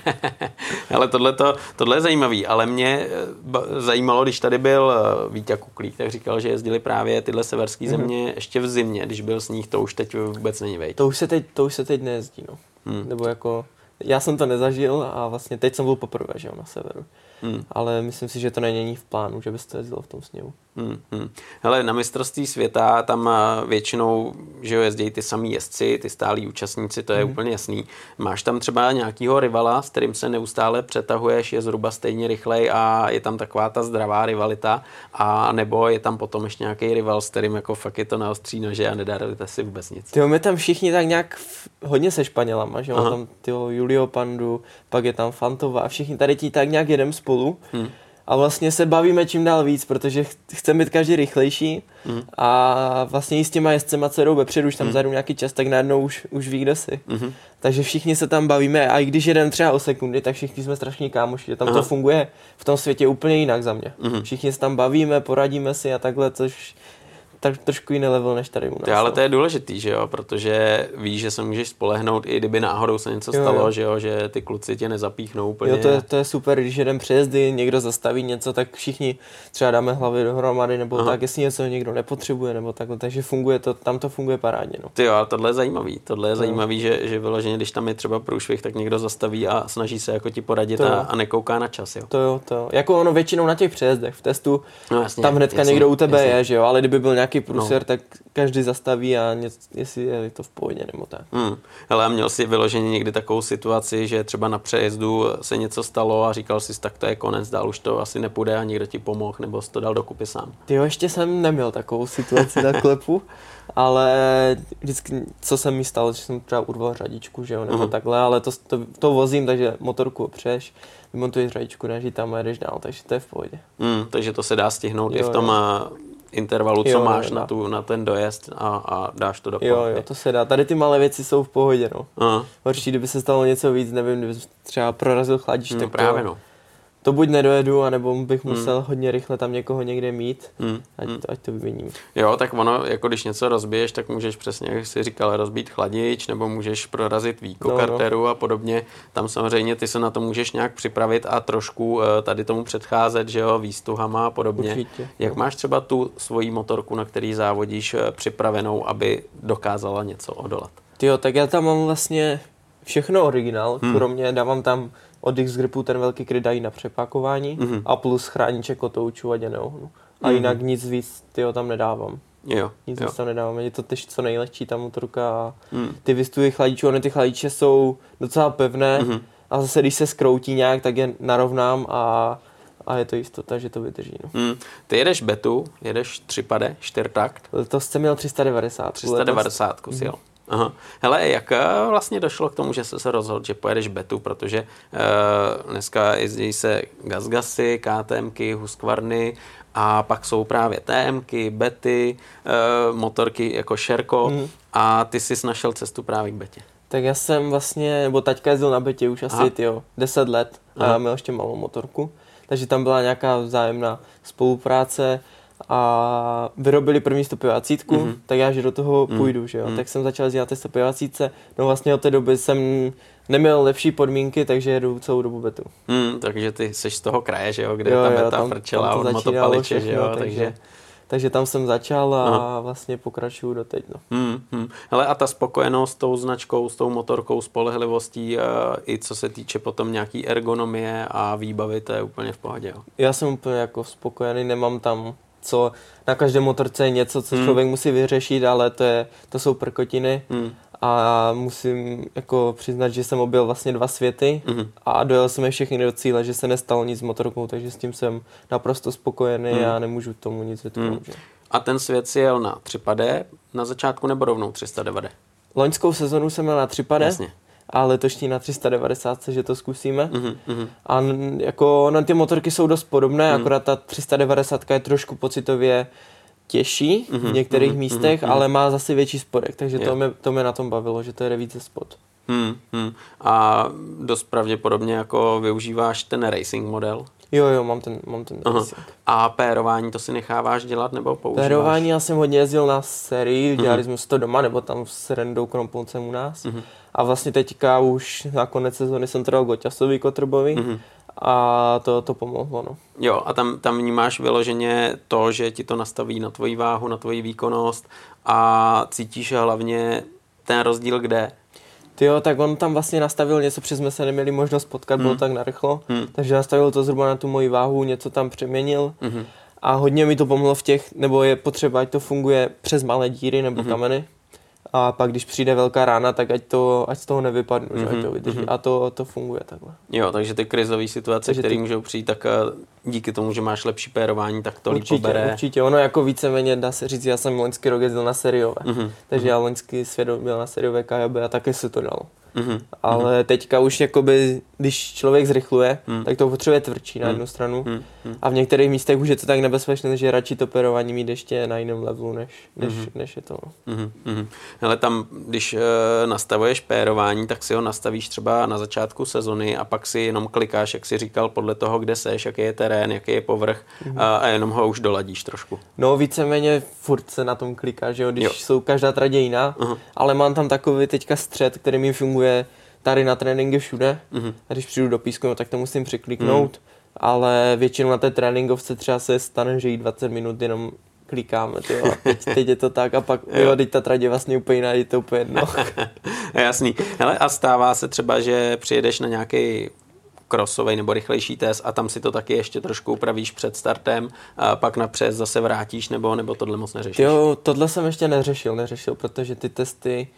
ale tohle, to, tohle je zajímavý, ale mě eh, zajímalo, když tady byl eh, Vítě Kuklík, tak říkal, že jezdili právě tyhle severské mm-hmm. země ještě v zimě, když byl sníh, to už teď vůbec není vejď. To už se teď, to už se teď nejezdí, no. Hmm. Nebo jako, já jsem to nezažil a vlastně teď jsem byl poprvé, že jo, na severu. Hmm. Ale myslím si, že to není v plánu, že byste jezdil v tom sněhu. Hmm, hmm. Hele, na mistrovství světa tam eh, většinou že jo, jezdí ty samý jezdci, ty stálí účastníci, to je hmm. úplně jasný. Máš tam třeba nějakýho rivala, s kterým se neustále přetahuješ, je zhruba stejně rychlej a je tam taková ta zdravá rivalita, a nebo je tam potom ještě nějaký rival, s kterým jako fakt je to na ostří nože a nedarujete si vůbec nic. Ty my tam všichni tak nějak hodně se Španělama, že jo, tam tyho Julio Pandu, pak je tam Fantova a všichni tady ti tak nějak jedem spolu. Hmm a vlastně se bavíme čím dál víc, protože chceme být každý rychlejší mm. a vlastně i s těma jezdcema, co jdou vepředu, už tam mm. zadu nějaký čas, tak najednou už, už ví, kdo si. Mm. Takže všichni se tam bavíme a i když jeden třeba o sekundy, tak všichni jsme strašně kámoši, tam Aha. to funguje v tom světě úplně jinak za mě. Mm. Všichni se tam bavíme, poradíme si a takhle, což tak trošku jiný level než tady u nás. Ty, ale no. to je důležitý, že jo, protože víš, že se můžeš spolehnout, i kdyby náhodou se něco jo, stalo, jo. že jo, že ty kluci tě nezapíchnou úplně. Jo, to je, to je super, když jeden přejezdy, někdo zastaví něco, tak všichni třeba dáme hlavy dohromady, nebo Aha. tak, jestli něco někdo nepotřebuje, nebo takhle, takže funguje to, tam to funguje parádně. No. Ty jo, ale tohle je zajímavý, tohle je zajímavý, že, že vyloženě, když tam je třeba průšvih, tak někdo zastaví a snaží se jako ti poradit a, a, nekouká na čas, jo. To jo, to jo. Jako ono většinou na těch přejezdech v testu, no, jasně, tam hnedka jasně, někdo u tebe jasně. je, že jo, ale kdyby byl nějaký průser, no. tak každý zastaví a něco, jestli je to v pohodě nebo tak. Hmm. Ale měl jsi vyloženě někdy takovou situaci, že třeba na přejezdu se něco stalo a říkal jsi, tak to je konec, dál už to asi nepůjde a někdo ti pomohl, nebo jsi to dal dokupy sám? Ty jo, ještě jsem neměl takovou situaci na klepu, ale vždycky, co se mi stalo, že jsem třeba urval řadičku, že jo, nebo uh-huh. takhle, ale to, to, to vozím, takže motorku opřeš, vymontuješ řadičku, než tam a jedeš dál, takže to je v pohodě. Hmm, takže to se dá stihnout jo, i v tom jo intervalu, co jo, máš jo, na, tu, na ten dojezd a, a dáš to do Jo, jo, to se dá. Tady ty malé věci jsou v pohodě, no. Horší, kdyby se stalo něco víc, nevím, kdyby třeba prorazil chladič, no, tak právě to, no to buď nedojedu, anebo bych hmm. musel hodně rychle tam někoho někde mít, hmm. ať, hmm. to, ať to vyměním. Jo, tak ono, jako když něco rozbiješ, tak můžeš přesně, jak jsi říkal, rozbít chladič, nebo můžeš prorazit víko no, karteru no. a podobně. Tam samozřejmě ty se na to můžeš nějak připravit a trošku eh, tady tomu předcházet, že jo, výstuhama a podobně. Určitě, jak no. máš třeba tu svoji motorku, na který závodíš, eh, připravenou, aby dokázala něco odolat? Jo, tak já tam mám vlastně všechno originál, hmm. kromě dávám tam od X-Gripu ten velký kryt dají na přepákování mm-hmm. a plus chrániče kotoučů a děného. A mm-hmm. jinak nic víc tyho tam nedávám. Jo, nic jo. víc tam nedávám. Je to tež co nejlehčí ta motorka a mm. ty vystupy chladičů, ony ty chladiče jsou docela pevné mm-hmm. a zase když se skroutí nějak, tak je narovnám a a je to jistota, že to vydrží. No. Mm. Ty jedeš betu, jedeš třipade, čtyřtakt. To jste měl 390. 390 kus, mm. Jo. Aha. Hele, jak eh, vlastně došlo k tomu, že jsi se rozhodl, že pojedeš betu, protože uh, dneska jezdí se gazgasy, KTMky, Husqvarny a pak jsou právě TMky, bety, uh, motorky jako Šerko mm. a ty jsi našel cestu právě k betě. Tak já jsem vlastně, nebo taťka jezdil na betě už asi tyjo, 10 let a měl ještě malou motorku, takže tam byla nějaká vzájemná spolupráce a vyrobili první stopivacítku, mm-hmm. tak já že do toho mm-hmm. půjdu, že jo. Mm-hmm. Tak jsem začal dělat ty stopivacíce, no vlastně od té doby jsem neměl lepší podmínky, takže jedu celou dobu betu. Mm, takže ty jsi z toho kraje, že jo, kde jo, ta beta tam, frčela tam od motopaliče, všechno, že jo, takže... takže... Takže tam jsem začal a Aha. vlastně pokračuju do teď. No. Hmm, hmm. Hele, a ta spokojenost s tou značkou, s tou motorkou, spolehlivostí, uh, i co se týče potom nějaký ergonomie a výbavy, to je úplně v pohodě. Jo? Já jsem úplně jako spokojený, nemám tam co na každé motorce je něco, co hmm. člověk musí vyřešit, ale to, je, to jsou prkotiny. Hmm. A musím jako přiznat, že jsem objel vlastně dva světy hmm. a dojel jsem je všechny do cíle, že se nestalo nic s motorkou, takže s tím jsem naprosto spokojený hmm. a nemůžu tomu nic vytknout. Hmm. A ten svět si jel na 3 na začátku nebo rovnou 390? Loňskou sezonu jsem měl na 3 Jasně a letošní na 390, že to zkusíme. Mm-hmm. A jako na ty motorky jsou dost podobné, mm. akorát ta 390 je trošku pocitově těžší mm-hmm. v některých mm-hmm. místech, mm-hmm. ale má zase větší spodek, takže yeah. to, mě, to mě na tom bavilo, že to je více spod. Hmm, hmm. A dost pravděpodobně jako využíváš ten racing model? Jo, jo, mám ten, mám ten Aha. racing. A pérování to si necháváš dělat nebo používáš? Pérování já jsem hodně jezdil na sérii, dělali jsme si to doma, nebo tam s Rendou Krompolcem u nás. A vlastně teďka už na konec sezóny jsem to dal Goťasovi Kotrbovi a to, to pomohlo, no. Jo, a tam, tam vnímáš vyloženě to, že ti to nastaví na tvoji váhu, na tvoji výkonnost a cítíš hlavně ten rozdíl kde? Ty jo, tak on tam vlastně nastavil něco, protože jsme se neměli možnost potkat, bylo tak narychlo, takže nastavil to zhruba na tu moji váhu, něco tam přeměnil. A hodně mi to pomohlo v těch, nebo je potřeba, ať to funguje přes malé díry nebo kameny a pak když přijde velká rána, tak ať, to, ať z toho nevypadnu, že ať to vydrží a to, to funguje takhle. Jo, takže ty krizové situace, které ty- můžou přijít, tak eh, díky tomu, že máš lepší pérování, tak to líp Určitě, pobere. určitě, ono jako víceméně dá se říct, já jsem loňský rok jezdil na seriové, Mhm, takže já loňský svět byl na seriové KJB a taky se to dalo. Mhm. Ale teďka už jakoby, když člověk zrychluje, tak to potřebuje tvrdší na jednu stranu. Mhm. A v některých místech už je to tak nebezpečné, že radši to perování mít ještě na jiném levelu, než, než, než je to. no. Mhm, mhm. Hele, tam, když e, nastavuješ pérování, tak si ho nastavíš třeba na začátku sezony a pak si jenom klikáš, jak si říkal, podle toho, kde seš, jaký je terén, jaký je povrch a, a jenom ho už doladíš trošku. No víceméně furt se na tom kliká, že jo, když Jo. jsou každá trať je jiná, ale mám tam takový teďka střed, který mi funguje tady na tréninky všude. A když přijdu do písku, no, tak to musím překliknout, ale většinou na té tréninkovce třeba se stane, že jí 20 minut jenom klikáme, tyjo, a teď, teď, je to tak a pak, jo, teď ta trať je vlastně úplně jiná, je to úplně jedno. Jasný. Hele, a stává se třeba, že přijedeš na nějaký krosový nebo rychlejší test a tam si to taky ještě trošku upravíš před startem a pak napřed zase vrátíš nebo, nebo tohle moc neřešíš. Jo, tohle jsem ještě neřešil, neřešil, protože ty testy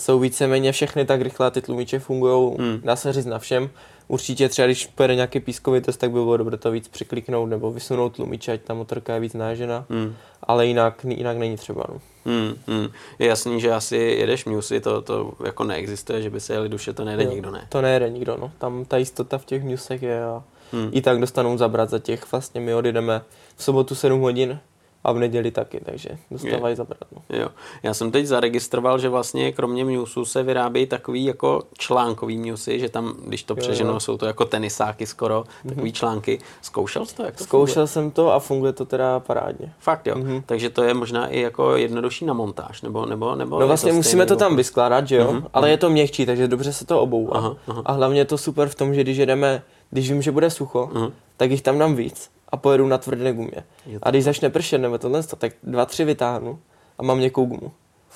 jsou víceméně všechny tak rychle a ty tlumiče fungují, hmm. dá se říct na všem. Určitě třeba, když pojede nějaký pískový test, tak by bylo dobré to víc přikliknout nebo vysunout tlumiče, ať ta motorka je víc nážena, hmm. ale jinak, jinak není třeba. No. Hmm, hmm. Je jasný, že asi jedeš musy, to, to jako neexistuje, že by se jeli duše, to nejde Jo, nikdo, ne? To nejde nikdo, no. Tam ta jistota v těch musech je a hmm. i tak dostanou zabrat za těch, vlastně my odjedeme v sobotu 7 hodin a v neděli taky, takže dostávají zabrat. Jo. Já jsem teď zaregistroval, že vlastně kromě Musu se vyrábějí takový jako článkový Musy, že tam, když to přeženu, jsou to jako tenisáky skoro, takový články. Zkoušel jsi to? Jak to funguje? Zkoušel jsem to a funguje to teda parádně. Fakt jo. Takže to je možná i jako jednodušší na montáž, nebo, nebo, nebo No vlastně to musíme to tam vyskládat, že jo? Ale je to měkčí, takže dobře se to obouvá. Aha, aha. A hlavně je to super v tom, že když jedeme, když vím, že bude sucho, tak jich tam dám víc a pojedu na tvrdé gumě. A když začne pršet nebo tohle, tak dva, tři vytáhnu a mám měkkou gumu.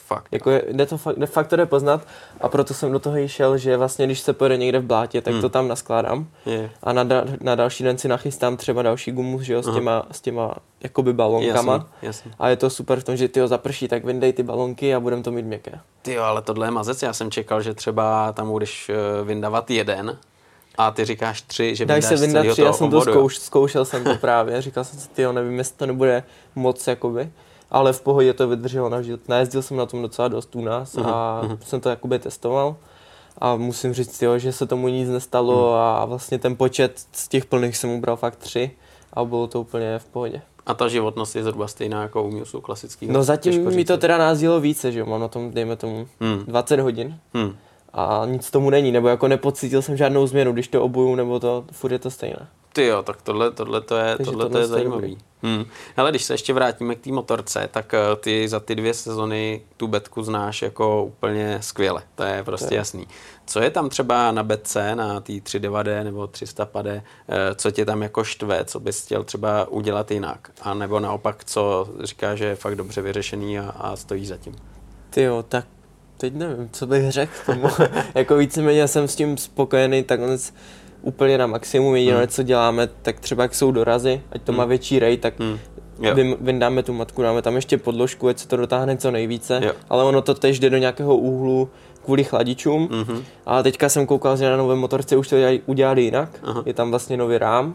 Fakt. Jako je, jde to fakt, jde, fakt to jde poznat a proto jsem do toho i šel, že vlastně když se pojede někde v blátě, tak to tam naskládám Je. a na, da, na další den si nachystám třeba další gumu, že jo, s těma, s těma jakoby balonkama. Jasný, jasný. A je to super v tom, že ty ho zaprší, tak vyndej ty balonky a budeme to mít měkké. Ty jo, ale tohle je mazec. Já jsem čekal, že třeba tam budeš eh, vyndavat jeden a ty říkáš tři, že vyndáš se vyndat tři, já jsem to zkouš, zkoušel jsem to právě, říkal jsem si, tyjo, nevím, jestli to nebude moc, jakoby, ale v pohodě to vydrželo, najezdil, najezdil jsem na tom docela dost u nás a jsem to jakoby testoval a musím říct, jo, že se tomu nic nestalo a vlastně ten počet z těch plných jsem ubral fakt tři a bylo to úplně v pohodě. A ta životnost je zhruba stejná jako u Musu klasický. No zatím mi to teda názdilo více, že jo, mám na tom, dejme tomu, Hmm. 20 hodin Hmm. A nic tomu není, nebo jako nepocítil jsem žádnou změnu, když to obuju, nebo to, furt je to stejné. Ty jo, tak tohle, tohle, to je, Takže tohle, to je zajímavý. Hmm. Ale když se ještě vrátíme k té motorce, tak eh, ty za ty dvě sezony tu betku znáš jako úplně skvěle. To je prostě To je. jasný. Co je tam třeba na betce, na té 390 nebo 300 pade, eh, co tě tam jako štve, co bys chtěl třeba udělat jinak? A nebo naopak, co říká, že je fakt dobře vyřešený a, a stojí za tím? Ty jo, tak teď nevím, co bych řekl tomu. jako víceméně jsem s tím spokojený takhle úplně na maximum. Jediné, Hmm. co děláme, tak třeba jak jsou dorazy, ať to má větší rej, tak Hmm. Jo. vyndáme tu matku, dáme tam ještě podložku, ať se to dotáhne co nejvíce, Jo. ale ono to tež jde do nějakého úhlu kvůli chladičům. Mhm. A teďka jsem koukal, že na nové motorce už to udělali jinak. Aha. Je tam vlastně nový rám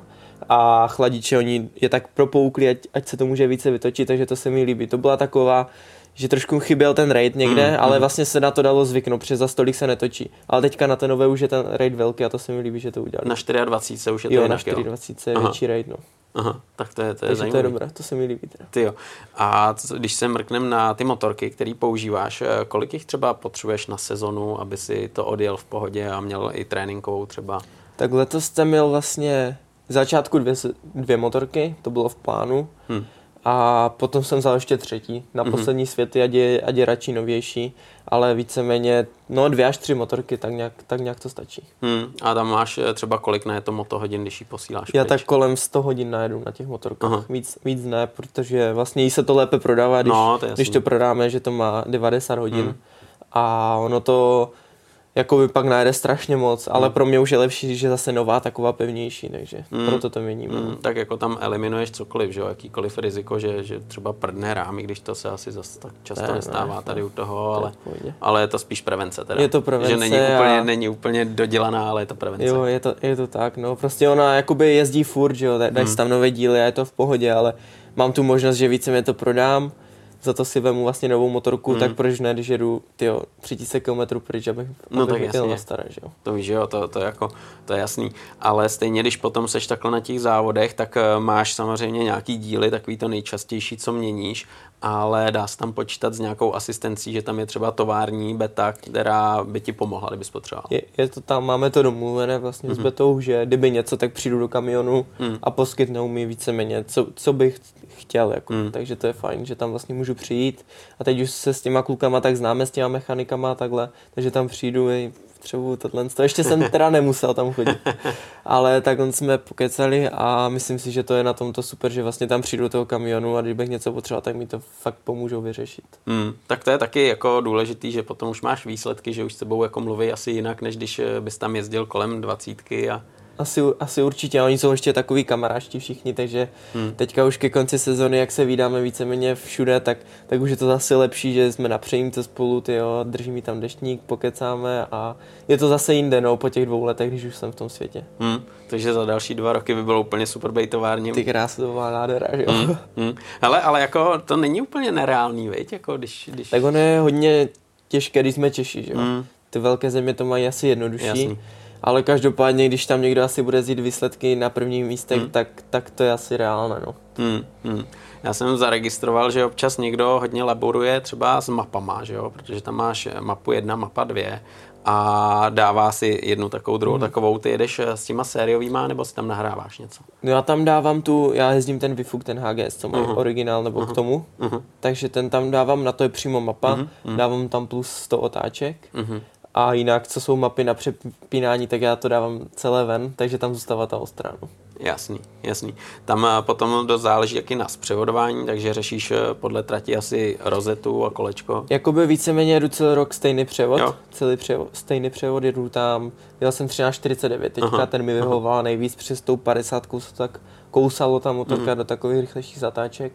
a chladiče oni je tak propoukli, ať, ať se to může více vytočit, takže to se mi líbí. To byla taková, že trošku chyběl ten raid někde, Mm, ale vlastně se na to dalo zvyknout, protože za stolik se netočí. Ale teďka na ten nové už je ten raid velký a to se mi líbí, že to udělali. Na 24 už je to jo, na jinak, jo? 420 je Aha. větší raid, no. Aha, tak to je, to je Takže to zajímavé. je dobré, to se mi líbí teda. Ty jo. A co- když se mrknem na ty motorky, které používáš, eh, kolik jich třeba potřebuješ na sezonu, aby si to odjel v pohodě a měl i tréninkovou třeba? Tak letos jsem měl vlastně v začátku dvě, dvě motorky, to bylo v plánu. Hm. A potom jsem vzal ještě třetí, na Mhm. poslední světy, ať je, ať je radši novější, ale víceméně, no dvě až tři motorky, tak nějak, tak nějak to stačí. Hmm. A tam máš eh, třeba kolik na to motohodin, když ji posíláš Já pryč? tak kolem 100 hodin najedu na těch motorkách, Aha. víc, víc ne, protože vlastně jí se to lépe prodává, když, No, to když to prodáme, že to má 90 hodin Hmm. a ono to jako by pak najede strašně moc, ale Hmm. pro mě už je lepší, že zase nová taková pevnější, takže proto to měníme. Mm, tak jako tam eliminuješ cokoliv, že jo, jakýkoliv riziko, že, že třeba prdne rámy, když to se asi zase tak často Ne, nestává ne, tady ne. u toho, To ale, pohodě. ale je to spíš prevence teda. Je to prevence Že není úplně, a- není úplně dodělaná, ale je to prevence. Jo, je to, je to tak, no, prostě ona jakoby jezdí furt, že jo, Hmm. dají si tam nové díly a je to v pohodě, ale mám tu možnost, že více mě to prodám, za to si vemu vlastně novou motorku, tak proč ne, když jedu, tyjo, 3000 km pryč, abych, Hmm. No abych jel jasně. na staré, že jo. To víš, jo, to, to, jako, to je jasný. Ale stejně, když potom seš takhle na těch závodech, tak eh, máš samozřejmě nějaký díly, takový to nejčastější, co měníš, ale dá se tam počítat s nějakou asistencí, že tam je třeba tovární beta, která by ti pomohla, kdybys potřeboval. Je, je to tam, máme to domluvené vlastně Mhm. s Betou, že kdyby něco, tak přijdu do kamionu Mm. a poskytnou mi víceméně, co, co bych chtěl, jako. Mm. takže to je fajn, že tam vlastně můžu přijít. A teď už se s těma klukama tak známe, s těma mechanikama a takhle, takže tam přijdu, i potřebuju tohle, to ještě jsem teda nemusel tam chodit, ale tak jsme pokecali a myslím si, že to je na tomto super, že vlastně tam přijdu do toho kamionu a když bych něco potřeboval, tak mi to fakt pomůžou vyřešit. Hmm, tak to je taky jako důležitý, že potom už máš výsledky, že už s tebou jako mluví asi jinak, než když eh, bys tam jezdil kolem dvacítky a Asi, asi určitě, oni jsou ještě takový kamarášti všichni, takže hmm. teďka už ke konci sezony, jak se vídáme víceméně všude, tak, tak už je to zase lepší, že jsme na přejímce spolu, tyjo, drží mi tam deštník, pokecáme a je to zase jinde, no, po těch dvou letech, když už jsem v tom světě. hmm, takže za další dva roky by bylo úplně super být továrním. Ty krásová nádhera, že jo. Hmm, hmm. Hele, ale jako to není úplně nereálný, veď? Jako když, když... Tak ono je hodně těžké, když jsme Češi, že jo. Hmm. Ty velké země to mají asi jednodušší. Jasný. Ale každopádně, když tam někdo asi bude zít výsledky na prvním místech, Hmm. tak, tak to je asi reálné, no. Hmm, hmm. Já jsem zaregistroval, že občas někdo hodně laboruje třeba s mapama, že jo? protože tam máš mapu jedna, mapa dvě a dává si jednu takovou, druhou Hmm. takovou. Ty jedeš s těma sériovýma nebo si tam nahráváš něco? No já tam dávám tu, já jezdím ten Vifuk, ten HGS, co má Mhm. originál nebo k tomu, Mhm. takže ten tam dávám, na to je přímo mapa, dávám tam plus 100 otáček Mhm. A jinak, co jsou mapy na přepínání, tak já to dávám celé ven, takže tam zůstává ta ostrá. No. Jasný, jasný. Tam eh, potom dost záleží taky na zpřevodování, takže řešíš eh, podle trati asi rozetu a kolečko. Jakoby víceméně jedu celý rok stejný převod, Jo. celý převod, stejný převod, jedu tam, jel jsem 1349, teďka Aha, ten mi vyhovoval nejvíc, přes tou 50 se tak kousalo ta motorka Mhm. do takových rychlejších zatáček,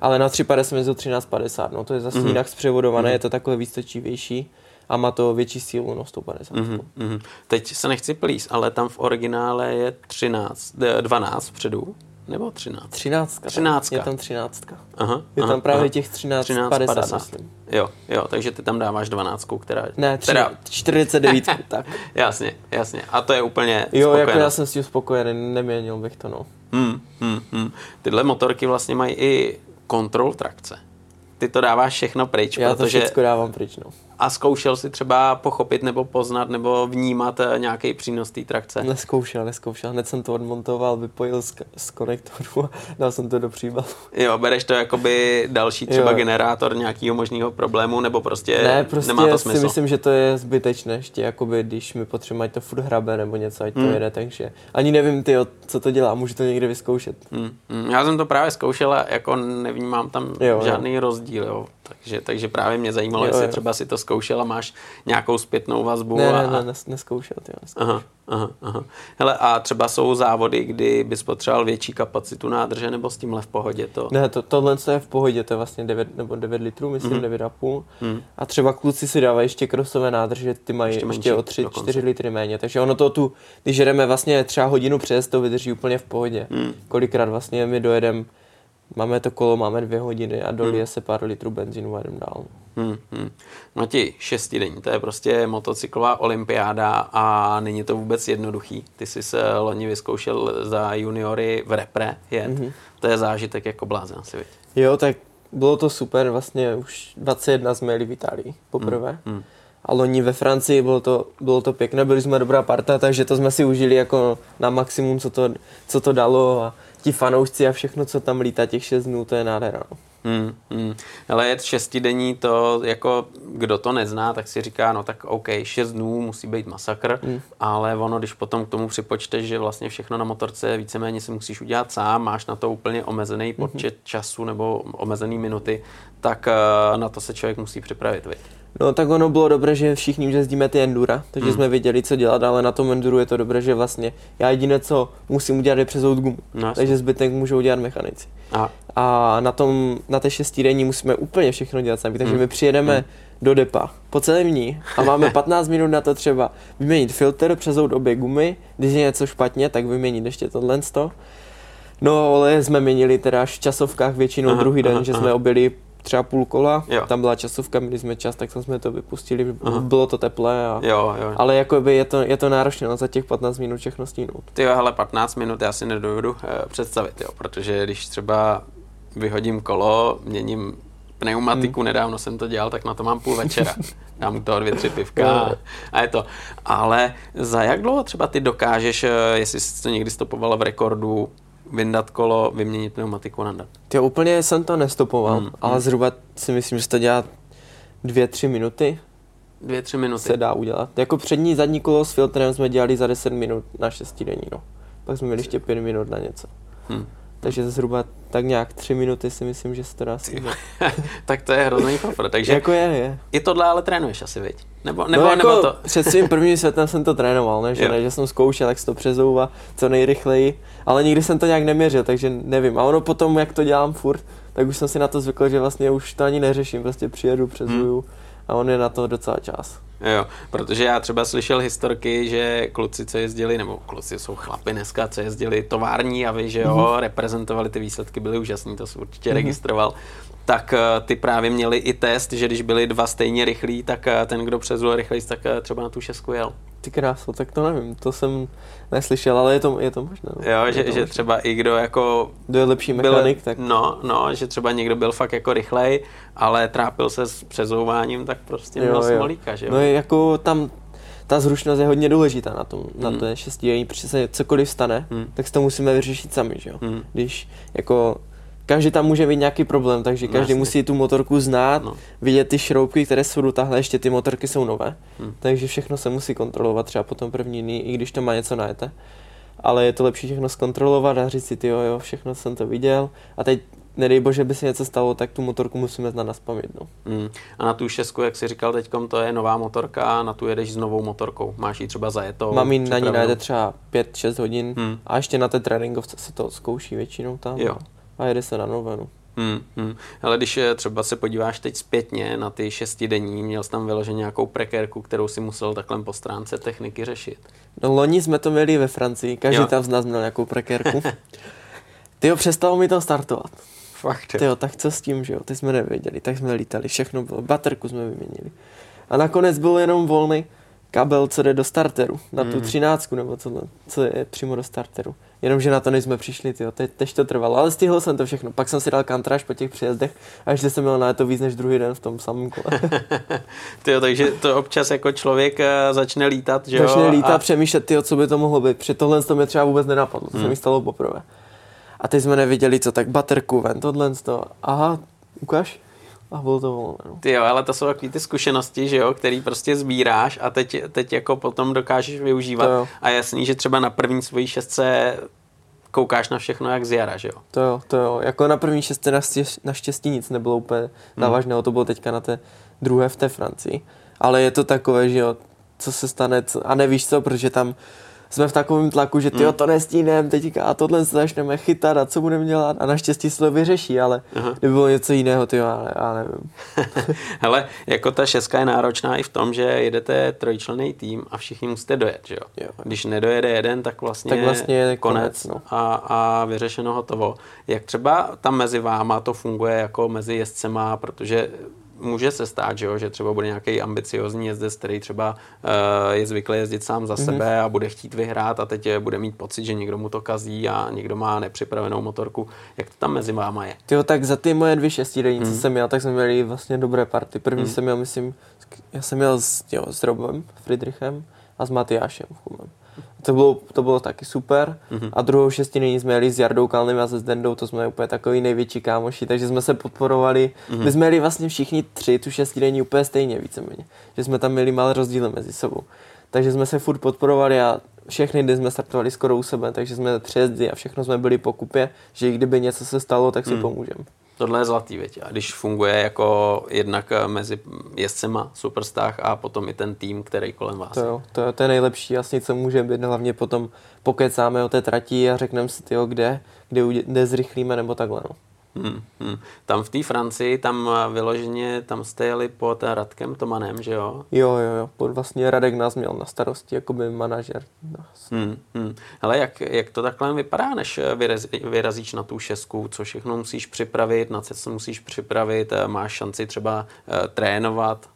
ale na 350 jsem jezdil 1350, no to je zase Mhm. jinak zpřevodované, je to takové víc točivější a má to větší sílu, no 150. Mhm, mhm. Teď se nechci plíst, ale tam v originále je 13, eh, 12 vpředu, nebo 13? 13. Třináctka. Je tam 13. Aha, Je aha, tam právě aha. těch 13, 13, 50, 50. myslím. Jo, jo, takže ty tam dáváš 12, která... Ne, teda, 13, 49, tak. Jasně, jasně. A to je úplně Jo, jako já jsem s tím spokojený, neměnil bych to, no. Hmm, hmm, hmm. Tyhle motorky vlastně mají i kontrol trakce. Ty to dáváš všechno pryč, Já to protože... všechno dávám pryč, no. A zkoušel si třeba pochopit nebo poznat nebo vnímat eh, nějaký přínos té trakce? Neskoušel, neskoušel. Hned jsem to odmontoval, vypojil z, z konektoru a dal jsem to do příbalu. Jo, bereš to jakoby další třeba Jo. generátor nějakého možného problému, nebo prostě, ne, prostě nemá to si smysl? myslím, že to je zbytečné ještě, jakoby, když mi potřebuje, ať to furt hrabe nebo něco, ať to Hmm. jede, takže ani nevím, ty, co to dělá, můžu to někde vyzkoušet. Hmm, hmm. Já jsem to právě zkoušel a jako nevnímám tam Jo, jo. žádný rozdíl, jo. Takže, takže právě mě zajímalo, Jo, jestli jo. třeba si to zkoušel a máš nějakou zpětnou vazbu. Ne, a, ne, ne, nes, neskoušel, ty, neskoušel. Aha, aha, aha. Hele, a třeba jsou závody, kdy bys potřeboval větší kapacitu nádrže, nebo s tímhle v pohodě to? Ne, to, tohle je v pohodě, to je vlastně 9 nebo 9 litrů, myslím, Mhm. 9,5. Hmm. A třeba kluci si dávají ještě krosové nádrže, ty mají Ještě ještě, o 3, dokonce. 4 litry méně. Takže ono to tu, když jedeme vlastně třeba hodinu přes, to vydrží úplně v pohodě. Hmm. Kolikrát vlastně my dojedeme, máme to kolo, máme dvě hodiny a Hmm. dolije se pár litrů benzínu a jdem dál. Hmm, hmm. Mati, šestidenní, to je prostě motocyklová olympiáda a není to vůbec jednoduchý. Ty jsi se loni vyzkoušel za juniory v repre jet. Mm-hmm. To je zážitek jako blázen asi, viď? Jo, tak bylo to super, vlastně už 21 jsme jeli v Itálii poprvé. Hmm. A loni ve Francii bylo to, bylo to pěkné, byli jsme dobrá parta, takže to jsme si užili jako na maximum, co to, co to dalo a ti fanoušci a všechno, co tam lítá těch 6 dnů, to je nádhera. No. Hmm, hmm. Ale je šestidenní to, jako kdo to nezná, tak si říká, no tak OK, šest dnů musí být masakr, hmm. ale ono, když potom k tomu připočteš, že vlastně všechno na motorce víceméně si musíš udělat sám, máš na to úplně omezený hmm. počet hmm. času nebo omezený minuty, tak uh, na to se člověk musí připravit. Viď? No tak ono bylo dobré, že všichni jezdíme ty endura, takže hmm. jsme věděli, co dělat, ale na tom enduru je to dobré, že vlastně já jediné, co musím udělat, je přezout gumu. No, takže zbytek můžou dělat mechanici. A, a na, tom, na té šestidenní musíme úplně všechno dělat sami, takže hmm. my přijedeme hmm. do depa po celém dní a máme 15 minut na to třeba vyměnit filtr, přezout obě gumy, když je něco špatně, tak vyměnit ještě tohle. No ale jsme měnili teda v časovkách většinou aha, druhý den, aha, že aha. jsme objeli třeba půl kola, jo. tam byla časovka, měli jsme čas, tak jsme to vypustili, Aha. bylo to teplé, a, jo, jo. ale jakoby je to, je to náročné no, za těch 15 minut všechno stínout. Ty jo, hele, 15 minut já si nedovedu uh, představit, jo, protože když třeba vyhodím kolo, měním pneumatiku, hmm. nedávno jsem to dělal, tak na to mám půl večera. Dám toho dvě, tři pivka a, a je to. Ale za jak dlouho třeba ty dokážeš, eh, jestli jsi to někdy stopovala v rekordu, vyndat kolo, vyměnit pneumatiku, nandat. Ty úplně jsem to nestopoval, hmm. ale hmm. zhruba si myslím, že to dělá dvě, tři minuty. Dvě, tři minuty. Se dá udělat. Jako přední, zadní kolo s filtrem jsme dělali za 10 minut na šestidenní, no. Pak jsme měli ještě pět minut na něco. Hmm. Takže zhruba tak nějak tři minuty si myslím, že se to dá Tak to je hrozný fafr, takže jako je, je. I tohle ale trénuješ asi, viď? Nebo, nebo, no jako nebo to... před svým prvním světem jsem to trénoval, ne? Že, ne, že jsem zkoušel, jak se to přezouva co nejrychleji, ale nikdy jsem to nějak neměřil, takže nevím. A ono potom, jak to dělám furt, tak už jsem si na to zvykl, že vlastně už to ani neřeším, prostě přijedu, přezuju hmm. a on je na to docela čas. Jo, protože já třeba slyšel historky, že kluci, co jezdili, nebo kluci jsou chlapy dneska, co jezdili tovární a vy, že jo, mm-hmm. reprezentovali ty výsledky, byly úžasný, to jsem určitě mm-hmm. registroval, tak uh, ty právě měli i test, že když byli dva stejně rychlí, tak uh, ten, kdo přezul rychleji, tak uh, třeba na tu šestku jel. Ty kráso, tak to nevím, to jsem neslyšel, ale je to, je to možné. No. Jo, že, že třeba i kdo jako... Kdo je lepší mechanik, byl, tak... No, no, že třeba někdo byl fakt jako rychlej, ale trápil se s přezouváním, tak prostě jo, měl smolíka, že jo? No jako tam ta zrušnost je hodně důležitá na tom, hmm. na to šestidenní, protože se cokoliv stane, hmm. tak si to musíme vyřešit sami, že jo? Hmm. Když jako každý tam může mít nějaký problém, takže no, každý musí tu motorku znát, no. vidět ty šroubky, které jsou dotáhlé, ještě ty motorky jsou nové, hmm. takže všechno se musí kontrolovat třeba potom první dny, i když to má něco najete. Ale je to lepší všechno zkontrolovat a říct si, ty jo, jo, všechno jsem to viděl a teď nedej bože, by se něco stalo, tak tu motorku musíme znát na spaměť. No. Hmm. A na tu šestku, jak jsi říkal teď, to je nová motorka, na tu jedeš s novou motorkou. Máš ji třeba zajetou? Mám ji na ní najede třeba 5-6 hodin hmm. a ještě na té tréninkovce se to zkouší většinou tam. Jo. No a jede se na novenu. Hmm, hmm. Ale když eh, třeba se podíváš teď zpětně na ty šestidenní, měl jsi tam vyloženě nějakou prekérku, kterou si musel takhle po stránce techniky řešit? No loni jsme to měli ve Francii, každý jo. tam z nás měl nějakou prekérku. Ty jo, přestalo mi to startovat. Fakt, jo. tak co s tím, že jo, ty jsme nevěděli, tak jsme lítali, všechno bylo, baterku jsme vyměnili. A nakonec byl jenom volný kabel, co jde do starteru, na tu mhm. třináctku nebo co, co je přímo do starteru. Jenomže na to nejsme přišli, tyjo. Te, tež to trvalo, ale stihl jsem to všechno. Pak jsem si dal kantráž po těch příjezdech a ještě jsem měl na to víc než druhý den v tom samém kole. tyjo, takže to občas jako člověk uh, začne lítat, že jo? Začne lítat, a... přemýšlet, tyjo, co by to mohlo být. Při tohle to mě třeba vůbec nenapadlo, to hmm. se mi stalo poprvé. A teď jsme neviděli, co tak baterku ven, tohle to. Aha, ukáž a bylo to volné. No. Ty jo, ale to jsou takové ty zkušenosti, že jo, který prostě sbíráš a teď, teď jako potom dokážeš využívat. A jasný, že třeba na první svojí šestce koukáš na všechno jak z jara, že jo? To jo, to jo. Jako na první šestce naštěstí nic nebylo úplně hmm. závažného, to bylo teďka na té druhé v té Francii. Ale je to takové, že jo, co se stane, co, a nevíš co, protože tam jsme v takovém tlaku, že ty mm. to nestínem, teďka a tohle se začneme chytat a co budeme dělat a naštěstí se to vyřeší, ale Aha. kdyby bylo něco jiného, ty já, já nevím. Hele, jako ta šestka je náročná i v tom, že jedete trojčlený tým a všichni musíte dojet, že jo? jo. Když nedojede jeden, tak vlastně, tak vlastně je konec, konec no. a, a vyřešeno hotovo. Jak třeba tam mezi váma to funguje jako mezi jezdcema, protože může se stát, že, jo, že třeba bude nějaký ambiciozní jezdec, který třeba uh, je zvyklý jezdit sám za mm-hmm. sebe a bude chtít vyhrát a teď bude mít pocit, že někdo mu to kazí a někdo má nepřipravenou motorku. Jak to tam mezi váma je? Jo, tak za ty moje dvě šestidenní, mm-hmm. co jsem měl, tak jsme měli vlastně dobré party. První mm-hmm. jsem měl, myslím, já jsem jel s, jo, s Robem Friedrichem a s Matyášem Chumem. To bylo, to bylo taky super. Mm-hmm. A druhou šestinění jsme jeli s Jardou Kalným a se Zdendou, to jsme úplně takový největší kámoši, takže jsme se podporovali. Mm-hmm. My jsme jeli vlastně všichni tři tu šestinění úplně stejně víceméně. Že jsme tam měli malé rozdíly mezi sebou. Takže jsme se furt podporovali a všechny dny jsme startovali skoro u sebe, takže jsme přejezdy a všechno jsme byli po kupě, že i kdyby něco se stalo, tak si mm. pomůžeme. Tohle je zlatý, věď. A když funguje jako jednak eh, mezi jezdcema superstar a potom i ten tým, který kolem vás. To, jo, to, to je nejlepší asi, co může být. Hlavně potom pokecáme o té trati a řekneme si, tyjo, kde, kde, kde zrychlíme nebo takhle. No. Hmm, hmm. Tam v té Francii, tam vyloženě, tam jste jeli pod Radkem Tomanem, že jo? Jo, jo, jo. Pod vlastně Radek nás měl na starosti, jako by manažer. Hmm, hmm. Hele, jak, jak to takhle vypadá, než vyrazí, vyrazíš na tu šestku? Co všechno musíš připravit, na co se musíš připravit? Máš šanci třeba uh, trénovat?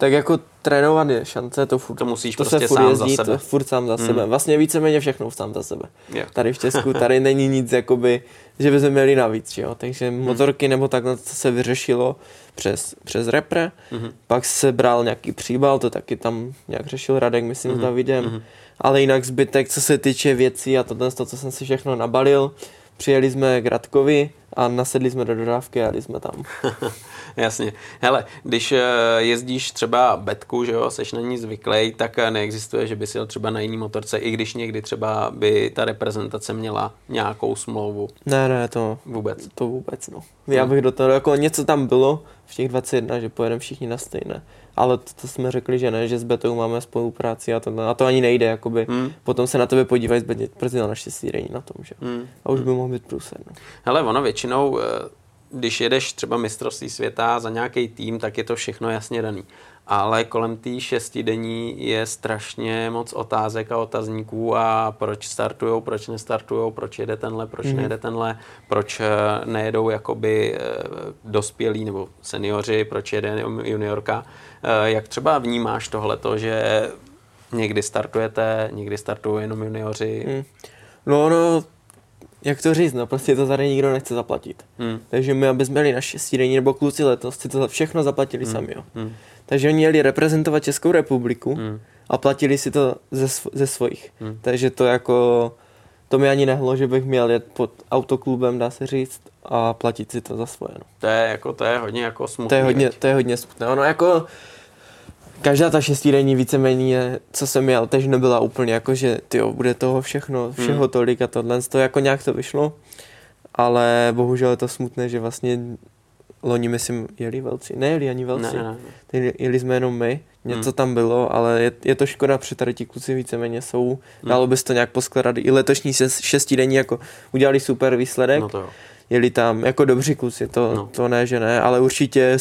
Tak jako trénovat je šance, to furt, to musíš to prostě se furt sám jezdí, za sebe. To furt sám za hmm. sebe. Vlastně víceméně všechno sám za sebe. Yeah. Tady v Česku, tady není nic, jakoby, že bychom měli navíc, jo. Takže hmm. motorky nebo takhle to se vyřešilo přes, přes repre, hmm. pak se bral nějaký příbal, to taky tam nějak řešil Radek, myslím, hmm. s Davidem. Hmm. Ale jinak zbytek, co se týče věcí a to, to, co jsem si všechno nabalil, přijeli jsme k Radkovi a nasedli jsme do dodávky a jeli jsme tam. Jasně. Hele, když eh, jezdíš třeba betku, že jo, seš na ní zvyklý, tak eh, neexistuje, že by si jel třeba na jiný motorce, i když někdy třeba by ta reprezentace měla nějakou smlouvu. Ne, ne, to vůbec. To vůbec, no. Já bych do toho, jako něco tam bylo v těch 21, že pojedeme všichni na stejné. Ale to, to jsme řekli, že ne, že s Betou máme spolupráci a to, a to ani nejde, jakoby. Hmm. Potom se na tebe podívají, protože na štěstí na tom, že hmm. A už by mohl být průser. No. Hele, ono většinou eh, když jedeš třeba mistrovství světa za nějaký tým, tak je to všechno jasně daný. Ale kolem té šestidenní je strašně moc otázek a otazníků a proč startujou, proč nestartujou, proč jede tenhle, proč mm. nejede tenhle, proč eh, nejedou jakoby eh, dospělí nebo seniori, proč jede juniorka. Eh, jak třeba vnímáš tohleto, že někdy startujete, někdy startují jenom junioři? Mm. No, no, jak to říct, no prostě to tady nikdo nechce zaplatit. Hmm. Takže my, aby jsme měli na šestidenní nebo kluci letos, si to všechno zaplatili hmm. sami, jo. Hmm. Takže oni jeli reprezentovat Českou republiku hmm. a platili si to ze, ze svojich. Hmm. Takže to jako, to mi ani nehlo, že bych měl jet pod autoklubem, dá se říct, a platit si to za svoje, no. To je jako, to je hodně jako smutné. To je hodně, to je hodně smutné. Ono jako, každá ta šestidenní víceméně, co jsem měl, tež nebyla úplně jako, že tyjo, bude toho všechno, všeho hmm. tolik a tohle, to jako nějak to vyšlo, ale bohužel je to smutné, že vlastně loni myslím jeli velci, nejeli ani velci, ne, ne, ne. jeli jsme jenom my, něco hmm. tam bylo, ale je, je to škoda, protože tady ti kluci víceméně jsou, hmm. dalo bys to nějak poskladat, i letošní šestidenní jako udělali super výsledek, no to jo. Jeli tam jako dobří kluci, to, no. to ne, že ne, ale určitě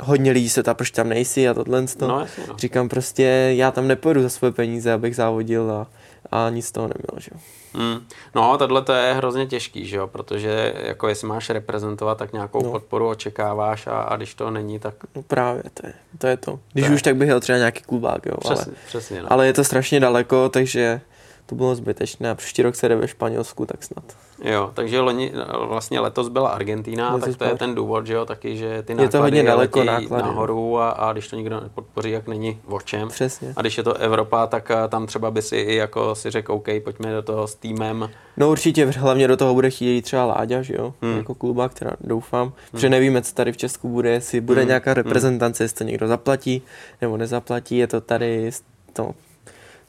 hodně lidí se ta, proč tam nejsi a tohle. No, jasně, no. Říkám prostě, já tam nepojedu za svoje peníze, abych závodil a, a nic z toho neměl, že. Mm. No, tohle to je hrozně těžký, že jo, protože jako jestli máš reprezentovat, tak nějakou no. podporu očekáváš a, a když to není, tak... No právě, to je, to je to. Když to už, je. tak bych jel třeba nějaký klubák, jo, přesně, ale, přesně, no. ale je to strašně daleko, takže to bylo zbytečné a příští rok se jde ve Španělsku, tak snad. Jo, takže loni, vlastně letos byla Argentína, letos tak to je ten důvod, že jo, taky, že ty náklady je to hodně daleko náklady. nahoru a, a, když to nikdo nepodpoří, jak není o čem. Přesně. A když je to Evropa, tak eh, tam třeba by si i jako si řekl, OK, pojďme do toho s týmem. No určitě, hlavně do toho bude chtít třeba Láďa, že jo, hmm. jako kluba, která doufám, hmm. protože nevíme, co tady v Česku bude, jestli bude hmm. nějaká hmm. reprezentace, jestli to někdo zaplatí nebo nezaplatí, je to tady to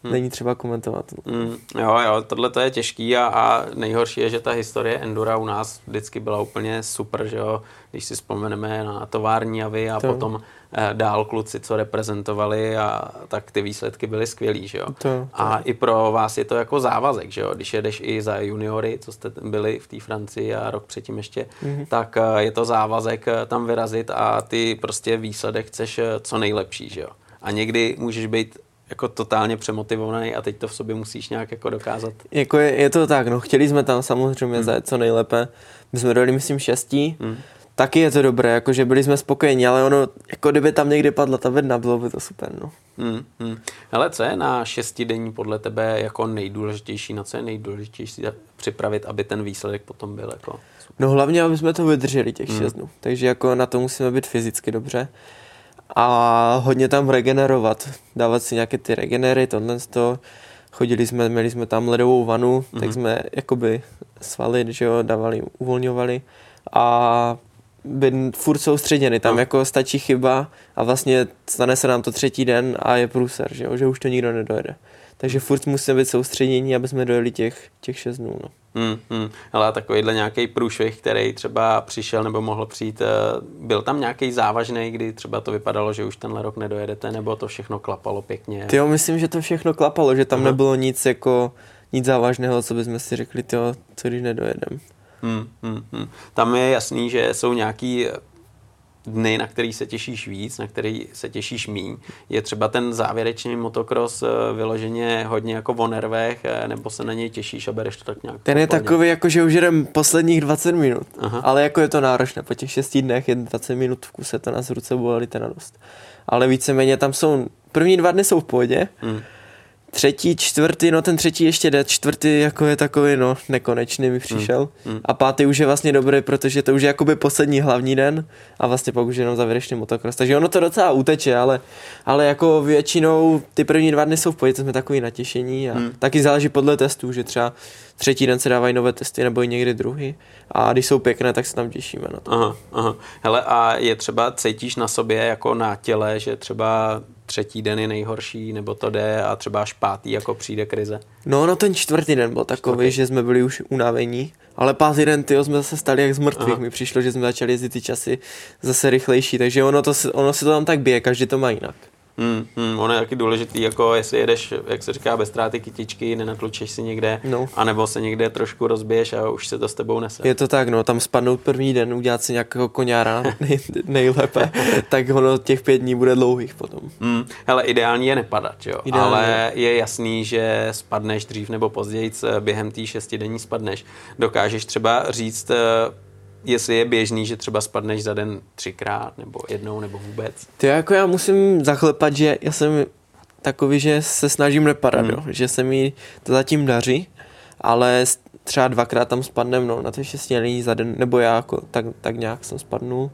hmm. není třeba komentovat. Hmm. Jo, jo, tohle to je těžký a, a nejhorší je, že ta historie Endura u nás vždycky byla úplně super, že jo, když si vzpomeneme na tovární avy a to. potom eh, dál kluci, co reprezentovali a tak ty výsledky byly skvělý, že jo. To, to. A i pro vás je to jako závazek, že jo, když jedeš i za juniory, co jste byli v té Francii a rok předtím ještě, mm-hmm. tak eh, je to závazek eh, tam vyrazit a ty prostě výsledek chceš co nejlepší, že jo. A někdy můžeš být jako totálně přemotivovaný a teď to v sobě musíš nějak jako dokázat. Jako je, je to tak, no chtěli jsme tam samozřejmě hmm. zajet co nejlépe. My jsme dali, myslím, šestí. Hmm. Taky je to dobré, jakože byli jsme spokojeni, ale ono, jako kdyby tam někdy padla ta vedna, bylo by to super, no. Hmm, hmm. Hele, co je na šestidenní podle tebe jako nejdůležitější, na co je nejdůležitější připravit, aby ten výsledek potom byl jako super? No hlavně, aby jsme to vydrželi těch hmm. šest dnů, takže jako na to musíme být fyzicky dobře a hodně tam regenerovat, dávat si nějaké ty regenery, tohle toho. Chodili jsme, měli jsme tam ledovou vanu, mm-hmm. tak jsme jakoby svaly, že jo, dávali, uvolňovali a být furt soustředěný, tam no. jako stačí chyba a vlastně stane se nám to třetí den a je průser, že, jo? že už to nikdo nedojede. Takže furt musíme být soustředění, aby jsme dojeli těch, těch 6 dnů. No. Hmm, hmm. Ale takovýhle nějaký průšvih, který třeba přišel nebo mohl přijít, eh, byl tam nějaký závažný, kdy třeba to vypadalo, že už tenhle rok nedojedete, nebo to všechno klapalo pěkně? Jo, myslím, že to všechno klapalo, že tam Aha. nebylo nic jako nic závažného, co bychom si řekli, tyjo, co když nedojedem. Hmm, hmm, hmm. Tam je jasný, že jsou nějaký dny, na který se těšíš víc, na který se těšíš míň. Je třeba ten závěrečný motocross eh, vyloženě hodně jako o nervech, eh, nebo se na něj těšíš a bereš to tak nějak? Ten je pohodě. takový, jako že už jdem posledních 20 minut, Aha. ale jako je to náročné. Po těch 6 dnech je 20 minut v kuse, to nás ruce bolely ten dost. Ale víceméně tam jsou, první dva dny jsou v pohodě, hmm Třetí, čtvrtý, no ten třetí ještě jde, čtvrtý jako je takový, no, nekonečný mi přišel. Mm, mm. A pátý už je vlastně dobrý, protože to už je jakoby poslední hlavní den a vlastně pak už jenom závěrečný motocross. Takže ono to docela uteče, ale, ale jako většinou ty první dva dny jsou v pohodě, jsme takový natěšení a mm. taky záleží podle testů, že třeba třetí den se dávají nové testy nebo i někdy druhý. A když jsou pěkné, tak se tam těšíme na to. Aha, aha. Hele, a je třeba, cítíš na sobě jako na těle, že třeba třetí den je nejhorší, nebo to jde a třeba až pátý jako přijde krize? No, no ten čtvrtý den byl takový, čtvrtý. že jsme byli už unavení, ale pátý den, ty jsme zase stali jak z mrtvých. Mi přišlo, že jsme začali jezdit ty časy zase rychlejší, takže ono, to, ono si to tam tak bije, každý to má jinak. Hmm, hmm, ono je taky důležitý, jako jestli jedeš, jak se říká, bez ztráty kytičky, nenatlučeš si někde, no. anebo se někde trošku rozbiješ a už se to s tebou nese. Je to tak, no, tam spadnout první den, udělat si nějakého koňára nej, nejlépe, tak ono těch pět dní bude dlouhých potom. Hmm, hele, ideální je nepadat, jo, ideální. ale je jasný, že spadneš dřív nebo později, během té šestidenní spadneš. Dokážeš třeba říct, jestli je běžný, že třeba spadneš za den třikrát, nebo jednou, nebo vůbec? Ty jako já musím zachlepat, že já jsem takový, že se snažím nepadat, hmm. jo? že se mi to zatím daří, ale třeba dvakrát tam spadnem, no, na to šestění za den, nebo já jako tak, tak nějak jsem spadnul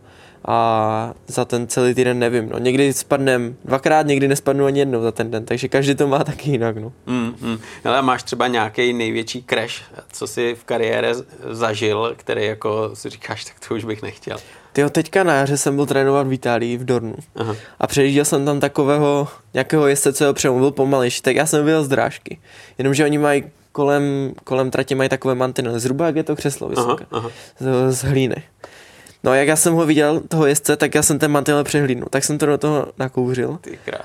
a za ten celý týden nevím, no. Někdy spadnem dvakrát, někdy nespadnu ani jednou za ten den, takže každý to má taky jinak, no. Mm, mm. Ale máš třeba nějaký největší crash, co jsi v kariéře zažil, který jako si říkáš, tak to už bych nechtěl. Tyjo, teďka na jaře jsem byl trénovat v Itálii, v Dornu. Aha. A přejížděl jsem tam takového nějakého jezdce, co ho přemluvil pomalejší, tak já jsem byl z drážky. Jenomže oni mají kolem, kolem tratě mají takové mantinely, zhruba jak je to křeslo vysoké, aha, aha. Z, z hlíny. No a jak já jsem ho viděl, toho jezdce, tak já jsem ten mantinel přehlídnul. Tak jsem to do toho nakouřil.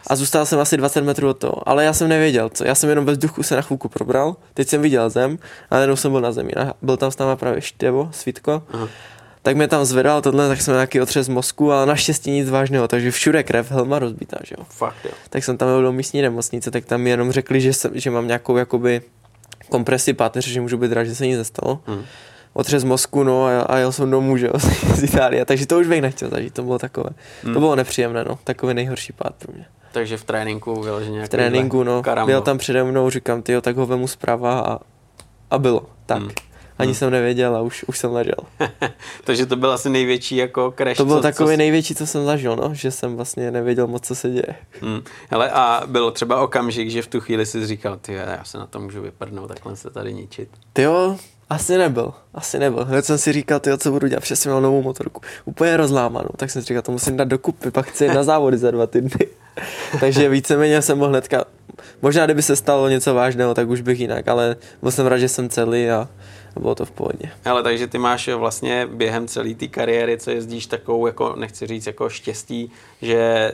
A zůstal jsem asi 20 metrů od toho. Ale já jsem nevěděl, co. Já jsem jenom ve vzduchu se na chvilku probral. Teď jsem viděl zem, ale jenom jsem byl na zemi. A byl tam s náma právě Štěvo, Svítko. Aha. Tak mě tam zvedal tohle, tak jsem nějaký otřes mozku, ale naštěstí nic vážného, takže všude krev, helma rozbitá, že jo. Fakt, jo. Tak jsem tam byl do místní nemocnice, tak tam mi jenom řekli, že, jsem, že mám nějakou jakoby kompresi páteře, že můžu být rád, že se nic nestalo. Hmm otřes mozku, no a, a jel jsem domů, že jo, z Itálie, takže to už bych nechtěl zažít, to bylo takové, hmm. to bylo nepříjemné, no, takový nejhorší pád pro mě. Takže v tréninku vyloženě V tréninku, no, karambo. byl tam přede mnou, říkám, ty tak ho vemu zprava a, a bylo, tak. Hmm. Ani hmm. jsem nevěděl a už, už jsem ležel. Takže to byl asi největší jako crash. To byl co, takový co... největší, co jsem zažil, no, že jsem vlastně nevěděl moc, co se děje. Hmm. Hele, a bylo třeba okamžik, že v tu chvíli si říkal, ty já se na to můžu vyprdnout, takhle se tady ničit. Ty jo, asi nebyl, asi nebyl. Hned jsem si říkal, tyjo, co budu dělat, přesně měl novou motorku, úplně rozlámanou, tak jsem si říkal, to musím dát dokupy, pak chci na závody za dva týdny. Takže víceméně jsem mohl hnedka, možná kdyby se stalo něco vážného, tak už bych jinak, ale byl jsem rád, že jsem celý a bylo to v pohodě. Ale takže ty máš vlastně během celé té kariéry, co jezdíš takovou, jako nechci říct, jako štěstí, že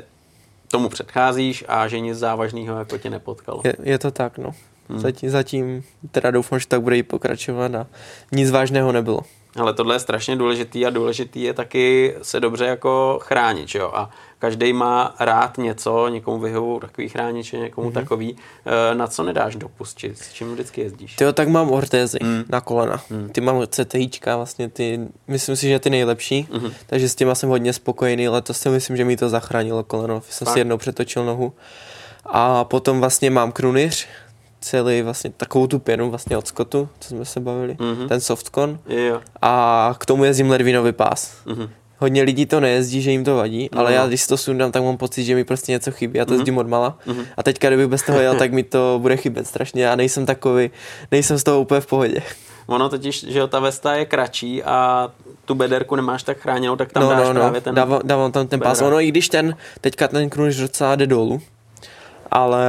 tomu předcházíš a že nic závažného jako tě nepotkalo. Je, je to tak, no. Hmm. Zatím, zatím teda doufám, že tak bude i pokračovat a nic vážného nebylo. Ale tohle je strašně důležitý a důležitý je taky se dobře jako chránit, jo? A každý má rád něco, někomu vyhovují takový chrániče, někomu mm-hmm. takový. E, na co nedáš dopustit? S čím vždycky jezdíš? Ty tak mám ortézy mm. na kolena. Mm. Ty mám CTIčka, vlastně ty, myslím si, že ty nejlepší, mm-hmm. takže s těma jsem hodně spokojený, letos si myslím, že mi to zachránilo koleno. Jsem Fakt? si jednou přetočil nohu. A potom vlastně mám krunyř, celý vlastně takovou tu pěnu vlastně od Scottu, co jsme se bavili, mm-hmm. ten softcon. Jo. A k tomu jezdím ledvinový pás. Mm-hmm. Hodně lidí to nejezdí, že jim to vadí, No, ale já no. když si to sundám, tak mám pocit, že mi prostě něco chybí. Já to Mhm. jezdím od mala. A teďka, kdybych bez toho jel, tak mi to bude chybět strašně. Já nejsem takový, nejsem z toho úplně v pohodě. Ono totiž, že jo, ta vesta je kratší a tu bederku nemáš tak chráněnou, tak tam no, dáš no, no, právě ten... dávám, dávám tam ten pás. Ono i když ten, teďka ten kruž docela jde dolů, ale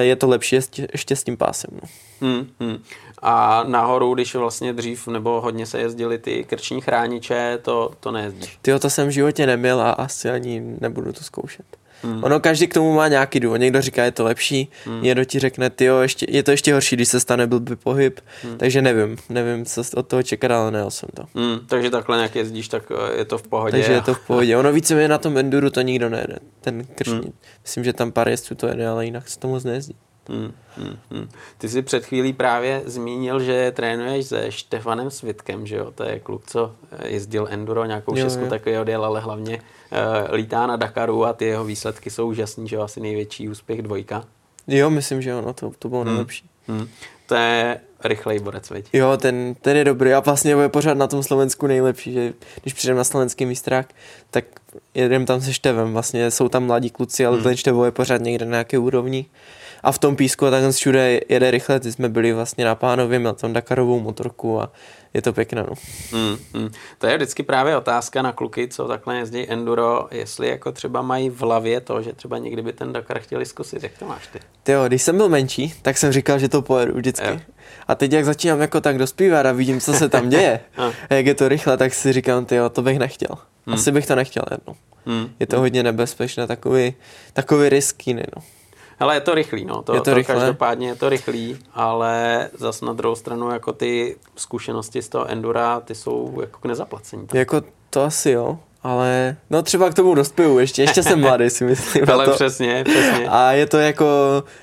je to lepší ještě, s tím pásem. No. Hmm, hmm. A nahoru, když vlastně dřív nebo hodně se jezdili ty krční chrániče, to, to nejezdíš. Tyjo, to jsem v životě neměl a asi ani nebudu to zkoušet. Hmm. Ono každý k tomu má nějaký důvod. Někdo říká, je to lepší, hmm. někdo ti řekne, tyjo, ještě, je to ještě horší, když se stane blbý pohyb, hmm. takže nevím, nevím, co od toho čekat, ale nejel jsem to. Hmm, takže takhle nějak jezdíš, tak eh, je to v pohodě. Takže je to v pohodě. Ono více na tom enduru to nikdo nejede, ten krční. Hmm. Myslím, že tam pár jezdců to jede, ale jinak se to moc nejezdí. Hmm, hmm, hmm. Ty jsi před chvílí právě zmínil, že trénuješ se Štefanem Svitkem, že jo? To je kluk, co eh, jezdil enduro, nějakou Jo, šestku jo. takový odjel, ale hlavně lítá na Dakaru a ty jeho výsledky jsou úžasný, že jo? Asi největší úspěch dvojka. Jo, myslím, že ono, to, to bylo nejlepší. Hmm. To je rychlej borec, veď? Jo, ten, ten je dobrý a vlastně je pořád na tom Slovensku nejlepší, že když přijdem na slovenský mistrák, tak jedem tam se Števem, vlastně jsou tam mladí kluci, ale hmm. ten Števo je pořád někde na nějaké úrovni. A v tom písku a takhle všude jede rychle, ty jsme byli vlastně na Pánově, měl tam Dakarovou motorku a je to pěkné, no. Hmm, hmm. To je vždycky právě otázka na kluky, co takhle jezdí enduro, jestli jako třeba mají v hlavě to, že třeba někdy by ten Dakar chtěli zkusit. Jak to máš ty? Tyjo, když jsem byl menší, tak jsem říkal, že to pojedu vždycky. Jo. A teď, jak začínám jako tak dospívat a vidím, co se tam děje, A. a jak je to rychle, tak si říkám, tyjo, to bych nechtěl. Asi bych to nechtěl jednou. Hmm. Je to hodně nebezpečné, takový, takový riský, no. Hele, je to rychlý, no. To, Je to to rychlé. každopádně je to rychlý, ale zas na druhou stranu jako ty zkušenosti z toho endura, ty jsou jako k nezaplacení. Jako to asi jo, ale no třeba k tomu dospěju, ještě, ještě jsem mladý si myslím. Ale to. přesně, přesně. A je to jako,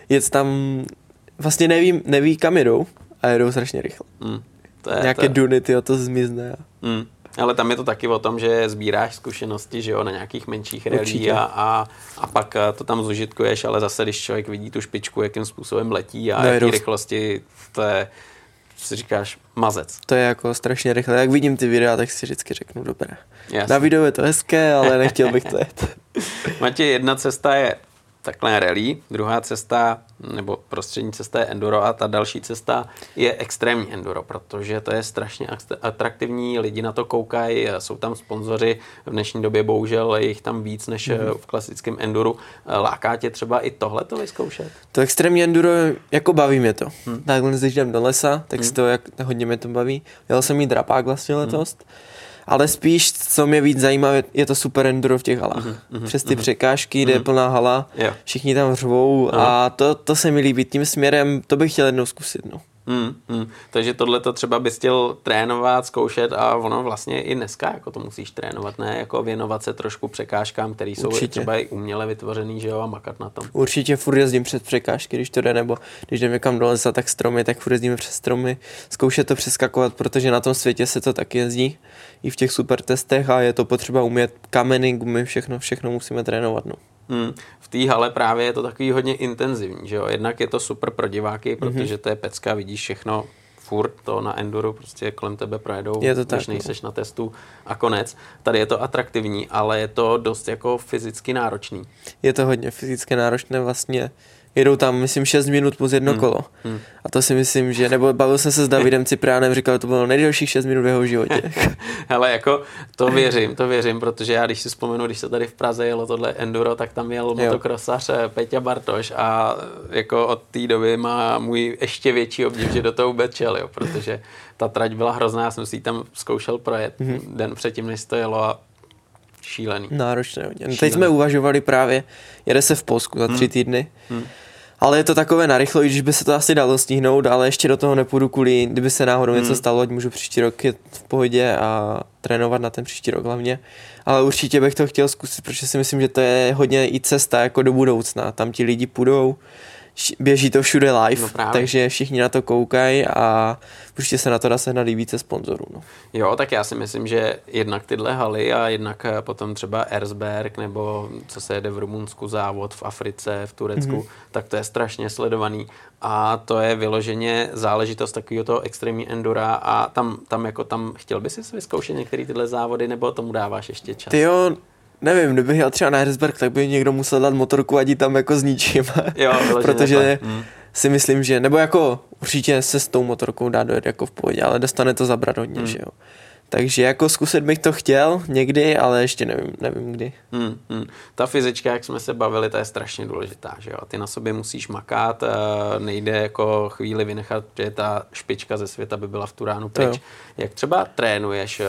jet tam, vlastně neví, neví kam jedou a jedou strašně rychle. Hmm. To je, Nějaké to je, duny, ty to zmizne. A... Ale tam je to taky o tom, že sbíráš zkušenosti, že jo, na nějakých menších relí a, a, a pak eh, to tam zužitkuješ, ale zase, když člověk vidí tu špičku, jakým způsobem letí a No, jaký rychlosti, to je, si říkáš, mazec. To je jako strašně rychle. Jak vidím ty videa, tak si vždycky řeknu, dobré. Jasně. Na videu je to hezké, ale nechtěl bych to jet. Matěj, jedna cesta je takhle rally, druhá cesta, nebo prostřední cesta je enduro a ta další cesta je extrémní enduro, protože to je strašně akt- atraktivní, lidi na to koukají, jsou tam sponzoři, v dnešní době bohužel je jich tam víc než mm-hmm. v klasickém enduru. Láká tě třeba i tohle to vyzkoušet? To extrémní enduro, jako baví mě to. Hmm. Takhle, když jdem do lesa, tak si to jak, hodně mě to baví. Jel jsem mít drapák vlastně letos. Ale spíš, co mě víc zajímá, je- to super enduro v těch halách. Mm-hmm. Přes ty překážky, kde je plná hala, Jo. všichni tam řvou a to, to se mi líbí. Tím směrem, to bych chtěl jednou zkusit. No. Hmm, hmm. Takže tohle to třeba bys chtěl trénovat, zkoušet a ono vlastně i dneska jako to musíš trénovat, ne? Jako věnovat se trošku překážkám, které jsou Určitě. třeba i uměle vytvořený, že jo, a makat na tom. Určitě furt jezdím přes překážky, když to jde, nebo když jdeme někam do lesa, tak stromy, tak furt jezdíme přes stromy, zkoušet to přeskakovat, protože na tom světě se to taky jezdí, i v těch super testech a je to potřeba umět kameny, gumy, všechno, všechno musíme trénovat. No. Hmm. V té hale právě je to takový hodně intenzivní, že jo? Jednak je to super pro diváky, Mhm. protože to je pecka, vidíš všechno furt to na enduru, prostě kolem tebe projedou, Je to když tak, no. nejseš na testu a konec. Tady je to atraktivní, ale je to dost jako fyzicky náročný. Je to hodně fyzicky náročné vlastně. Jedou tam, myslím, 6 minut plus jedno hmm. kolo. Hmm. A to si myslím, že, nebo bavil jsem se s Davidem Cipránem, říkal, že to bylo nejdelších 6 minut v jeho životě. Hele, jako to věřím, to věřím, protože já když si vzpomenu, když se tady v Praze jelo tohle enduro, tak tam jel motokrosař eh, Peťa Bartoš a eh, jako od té doby má můj ještě větší obdiv, že do toho vůbec čel, jo, protože ta trať byla hrozná, já jsem si ji tam zkoušel projet mm-hmm. den předtím, než to jelo a šílený. Náročné hodně. No, teď jsme uvažovali právě, jede se v Polsku za tři Hmm. týdny. Ale je to takové narychlo, i když by se to asi dalo stihnout, ale ještě do toho nepůjdu kvůli, kdyby se náhodou Hmm. něco stalo, ať můžu příští rok jet v pohodě a trénovat na ten příští rok hlavně. Ale určitě bych to chtěl zkusit, protože si myslím, že to je hodně i cesta jako do budoucna. Tam ti lidi půjdou, běží to všude live, No právě. takže všichni na to koukají a určitě se na to dá sehnat i více sponzorů. No. Jo, tak já si myslím, že jednak tyhle haly a jednak eh, potom třeba Erzberg nebo co se jede v Rumunsku závod v Africe, v Turecku, Mhm. mm-hmm. tak to je strašně sledovaný a to je vyloženě záležitost takového toho extrémní endura a tam, tam jako tam chtěl by si vyzkoušet některé tyhle závody nebo tomu dáváš ještě čas? Ty jo, nevím, kdybych jel třeba na Herzberg, tak by někdo musel dát motorku a jít tam jako s ničím. Jo, Protože. Mm. si myslím, že, nebo jako určitě se s tou motorkou dá dojet jako v pohodě, ale dostane to zabrat hodně, Hmm. že jo. Takže jako zkusit bych to chtěl někdy, ale ještě nevím, nevím kdy. Hmm, hmm. Ta fyzička, jak jsme se bavili, ta je strašně důležitá, že jo? Ty na sobě musíš makat, eh, nejde jako chvíli vynechat, že ta špička ze světa by byla v Turánu To jo. pryč. Jak třeba trénuješ, eh,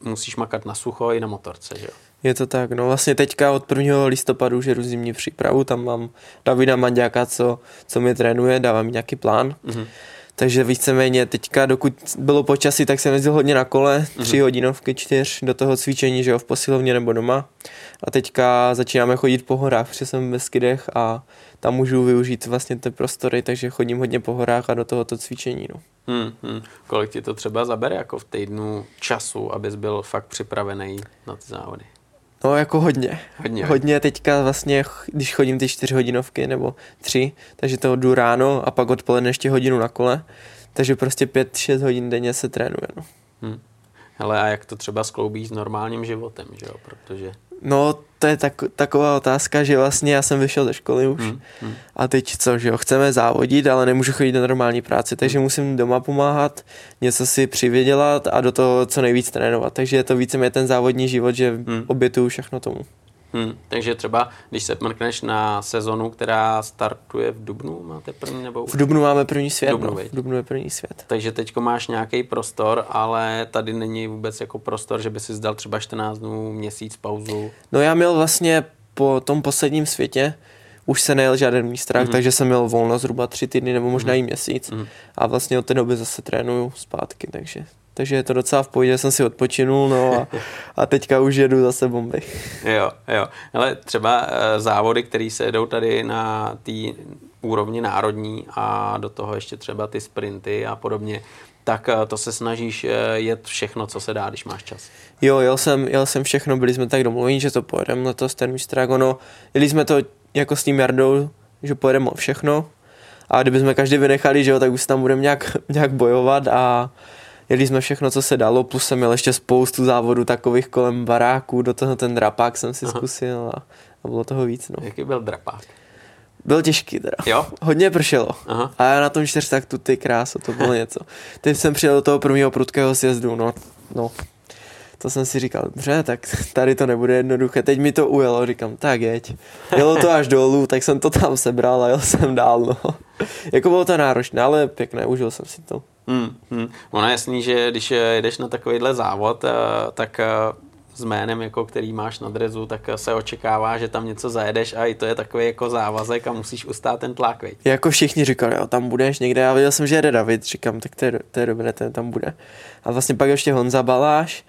musíš makat na sucho i na motorce, že jo? Je to tak, no vlastně teďka od 1. listopadu už jedu zimní přípravu, tam mám Davida Manďáka, co, co mě trénuje, dává mi nějaký plán. Mhm. Takže víceméně teďka, dokud bylo počasí, tak jsem jezdil hodně na kole, tři hodinovky, čtyř do toho cvičení, že jo, v posilovně nebo doma. A teďka začínáme chodit po horách, protože jsem ve skidech a tam můžu využít vlastně ty prostory, takže chodím hodně po horách a do tohoto cvičení, no. Hmm, hmm. Kolik ti to třeba zabere jako v týdnu času, abys byl fakt připravený na ty závody? No jako hodně. Hodně. Hodně teďka vlastně, když chodím ty čtyři hodinovky nebo tři, takže to jdu ráno a pak odpoledne ještě hodinu na kole. Takže prostě pět, šest hodin denně se trénuje. No, Hmm. Hele, a jak to třeba skloubíš s normálním životem, že jo? Protože... no to je tak, taková otázka, že vlastně já jsem vyšel ze školy už Hmm, hmm. a teď co, že jo, chceme závodit, ale nemůžu chodit do normální práce, takže musím doma pomáhat, něco si přivydělat a do toho co nejvíc trénovat. Takže je to víceméně ten závodní život, že Hmm. obětuju všechno tomu. Hmm, takže třeba, když se mrkneš na sezonu, která startuje v Dubnu, máte první nebo už? V Dubnu máme první svět, Dubnu, no. v Dubnu je první svět. Takže teďko máš nějaký prostor, ale tady není vůbec jako prostor, že by si zdal třeba 14 dnů, měsíc pauzu. No já měl vlastně po tom posledním světě, už se nejel žádný místrák, mm-hmm. takže jsem měl volno zhruba tři týdny nebo možná mm-hmm. i měsíc. Mhm. A vlastně od té doby zase trénuju zpátky, takže, takže je to docela v pohodě, jsem si odpočinul, no a, a teďka už jedu zase bomby. Jo, jo. Ale třeba eh, závody, které se jedou tady na té úrovni národní a do toho ještě třeba ty sprinty a podobně, tak eh, to se snažíš eh, jet všechno, co se dá, když máš čas. Jo, jel jsem, jel jsem všechno, byli jsme tak domluveni, že to pojedeme letos ten ono, jeli jsme to jako s tím Jardou, že pojedeme o všechno a kdybychom každý vynechali, že jo, tak už tam budeme nějak, nějak bojovat a jeli jsme všechno, co se dalo, plus jsem měl ještě spoustu závodů takových kolem baráků, do toho ten drapák jsem si Aha. zkusil a, a bylo toho víc, no. Jaký byl drapák? Byl těžký teda. Jo? Hodně pršelo. Aha. A já na tom čtyřtaktu, ty kráso, to bylo něco. Teď jsem přijel do toho prvního prudkého sjezdu, no, no. To jsem si říkal, dobře, tak tady to nebude jednoduché. Teď mi to ujelo, říkám, tak jeď. Jelo to až dolů, tak jsem to tam sebral a jel jsem dál, no. Jako bylo to náročné, ale pěkné, užil jsem si to. Hmm, hmm. Ono je jasný, že když eh, jedeš na takovýhle závod, eh, tak eh, s jménem, jako který máš na drezu, tak se očekává, že tam něco zajedeš a i to je takový jako závazek a musíš ustát ten tlak, viď? Jako všichni říkali, jo, tam budeš někde, já viděl jsem, že jede David, říkám, tak to je, to je dobré, ten tam bude. A vlastně pak ještě Honza Baláš,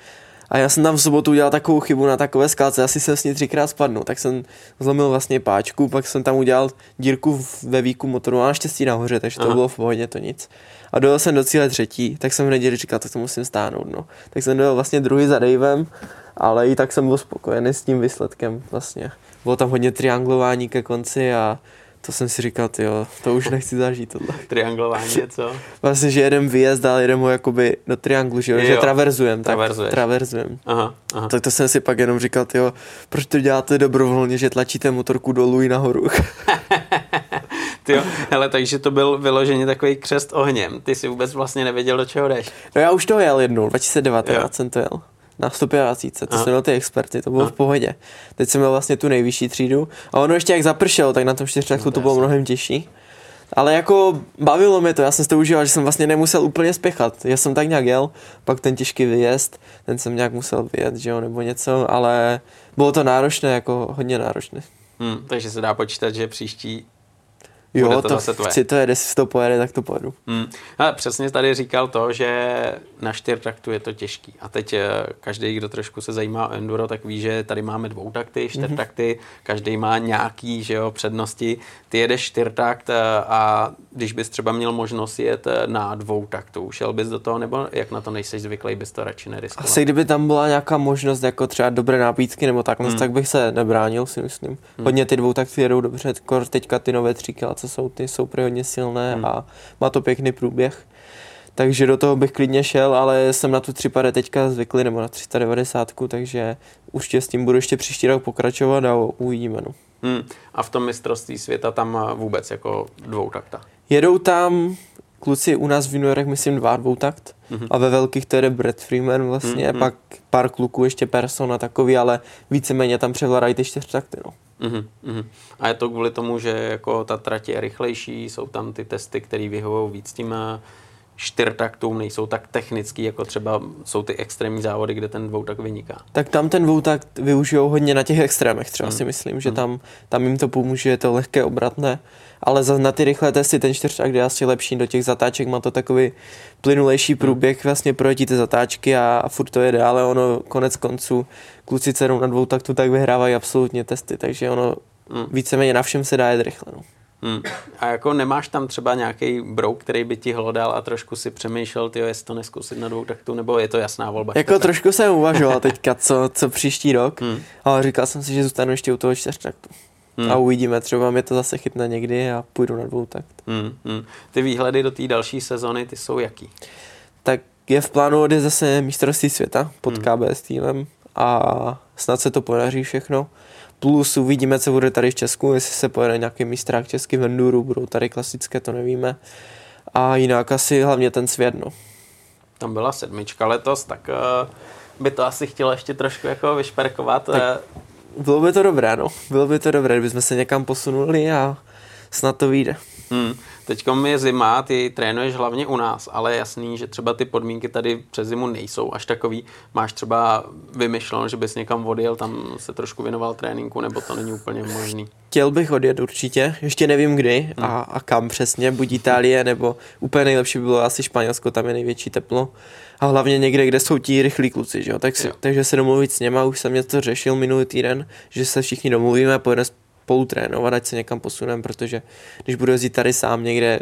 a já jsem tam v sobotu udělal takovou chybu na takové skalce, asi jsem s ní třikrát spadnul, tak jsem zlomil vlastně páčku, pak jsem tam udělal dírku v- ve výku motoru, a naštěstí nahoře, takže to Aha. bylo v pohodě, to nic. A dojel jsem do cíle třetí, tak jsem hned říkal, tak to musím stáhnout, no. Tak jsem dojel vlastně druhý za Davem, ale i tak jsem byl spokojený s tím výsledkem vlastně. Bylo tam hodně trianglování ke konci a to jsem si říkal, jo, to už nechci zažít tohle. Trianglování je co? Vlastně, že jedem výjezd, ale jedem ho jakoby do trianglu, že jo, Jo, že traverzujem, tak traverzuješ. traverzujem. Aha, aha. Tak to jsem si pak jenom říkal, jo, proč to děláte dobrovolně, že tlačíte motorku dolů i nahoru. Ty jo, hele, takže to byl vyloženě takový křest ohněm. Ty si vůbec vlastně nevěděl, do čeho jdeš. no já už to jel jednou, 2019 Jo. jsem to jel. Na 125, to Aha. jsem měl ty experty, to bylo Aha. v pohodě. Teď jsem měl vlastně tu nejvyšší třídu a ono ještě jak zapršelo, tak na tom čtyřčáku No to to bylo mnohem těžší. Ale jako bavilo mě to, já jsem si to užíval, že jsem vlastně nemusel úplně spěchat. Já jsem tak nějak jel, pak ten těžký vyjezd, ten jsem nějak musel vyjet, že jo, nebo něco, ale bylo to náročné, jako hodně náročné. Hmm, takže se dá počítat, že příští Jo, bude to, zase tvoje. chci to jestli to pojede, tak to pojedu. Hmm. Ale přesně tady říkal to, že na čtyřtaktu je to těžký. A teď eh, každý, kdo trošku se zajímá o enduro, tak ví, že tady máme dvoutakty, čtyřtakty, mm-hmm. každý má nějaký že jo, přednosti. Ty jedeš čtyřtakt eh, a když bys třeba měl možnost jet eh, na dvoutaktu, šel bys do toho, nebo jak na to nejseš zvyklý, bys to radši neriskoval? Asi kdyby tam byla nějaká možnost, jako třeba dobré nápítky nebo takhle, hmm. tak bych se nebránil, si myslím. Hmm. Hodně ty dvoutakty jedou dobře, teďka ty nové tříkala, co jsou ty, jsou hodně silné hmm. a má to pěkný průběh. Takže do toho bych klidně šel, ale jsem na tu 3 teďka zvyklý, nebo na 390, takže určitě s tím budu ještě příští rok pokračovat a uvidíme. No. Hmm. A v tom mistrovství světa tam vůbec jako dvoutakta? Jedou tam kluci u nás v juniorech, myslím, dva dvoutakt mm-hmm. a ve velkých to jede Brad Freeman vlastně, mm-hmm. pak pár kluků, ještě Persona takový, ale víceméně tam převládají ty čtyřtakty, no. Mm-hmm. A je to kvůli tomu, že jako ta trať je rychlejší, jsou tam ty testy, které vyhovují víc tím eh, čtyřtaktům, nejsou tak technický, jako třeba jsou ty extrémní závody, kde ten dvoutak vyniká. Tak tam ten dvoutakt využijou hodně na těch extrémech, třeba mm. si myslím, že mm. tam, tam jim to pomůže, je to lehké, obratné, ale za, na ty rychlé testy ten čtyřtakt je asi lepší do těch zatáček, má to takový plynulejší mm. průběh, vlastně projetí ty zatáčky a, a furt to jede, ale ono konec konců kluci cerou na dvoutaktu tak vyhrávají absolutně testy, takže ono mm. víceméně na všem se dá jet rychle. No. Hmm. A jako nemáš tam třeba nějaký brouk, který by ti hlodal a trošku si přemýšlel, ty jestli to neskusit na dvou taktu, nebo je to jasná volba? Jako tepe? trošku jsem uvažoval teďka, co, co příští rok, hmm. ale říkal jsem si, že zůstanu ještě u toho čtyř taktu. Hmm. A uvidíme, třeba mě to zase chytne někdy a půjdu na dvou takt. Hmm. Hmm. Ty výhledy do té další sezony, ty jsou jaký? Tak je v plánu odjet zase mistrovství světa pod hmm. KBS týmem a snad se to podaří všechno. Plus uvidíme, co bude tady v Česku, jestli se pojede nějaký mistrák český v Enduru, budou tady klasické, to nevíme. A jinak asi hlavně ten svět, no. Tam byla sedmička letos, tak uh, by to asi chtělo ještě trošku jako vyšperkovat. Tak eh. bylo by to dobré, no. Bylo by to dobré, kdybychom se někam posunuli a snad to vyjde. Hmm. Teď je zima, ty trénuješ hlavně u nás, ale je jasný, že třeba ty podmínky tady přes zimu nejsou až takový. Máš třeba vymyšleno, že bys někam odjel, tam se trošku věnoval tréninku, nebo to není úplně možný? Chtěl bych odjet určitě, ještě nevím kdy a, hmm. a kam přesně, buď Itálie, nebo úplně nejlepší by bylo asi Španělsko, tam je největší teplo. A hlavně někde, kde jsou ti rychlí kluci, že jo? Tak si, jo. takže se domluvit s něma, už jsem něco řešil minulý týden, že se všichni domluvíme, pojedeme spolu trénovat, ať se někam posuneme, protože když budu jezdit tady sám někde,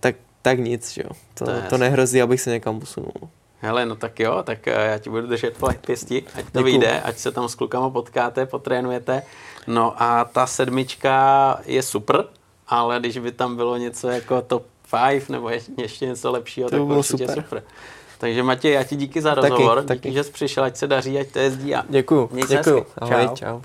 tak, tak nic, že jo. To, to, to nehrozí, abych se někam posunul. Hele, no tak jo, tak eh, já ti budu držet pěsti, ať to Děkuju. vyjde, ať se tam s klukama potkáte, potrénujete. No a ta sedmička je super, ale když by tam bylo něco jako top 5 nebo ještě něco lepšího, to tak bylo určitě super. super. Takže Matěj, já ti díky za rozhovor, taky, díky, taky. že jsi přišel, ať se daří, ať to jezdí a Děkuju, děkuju. Ahoj, čau. čau.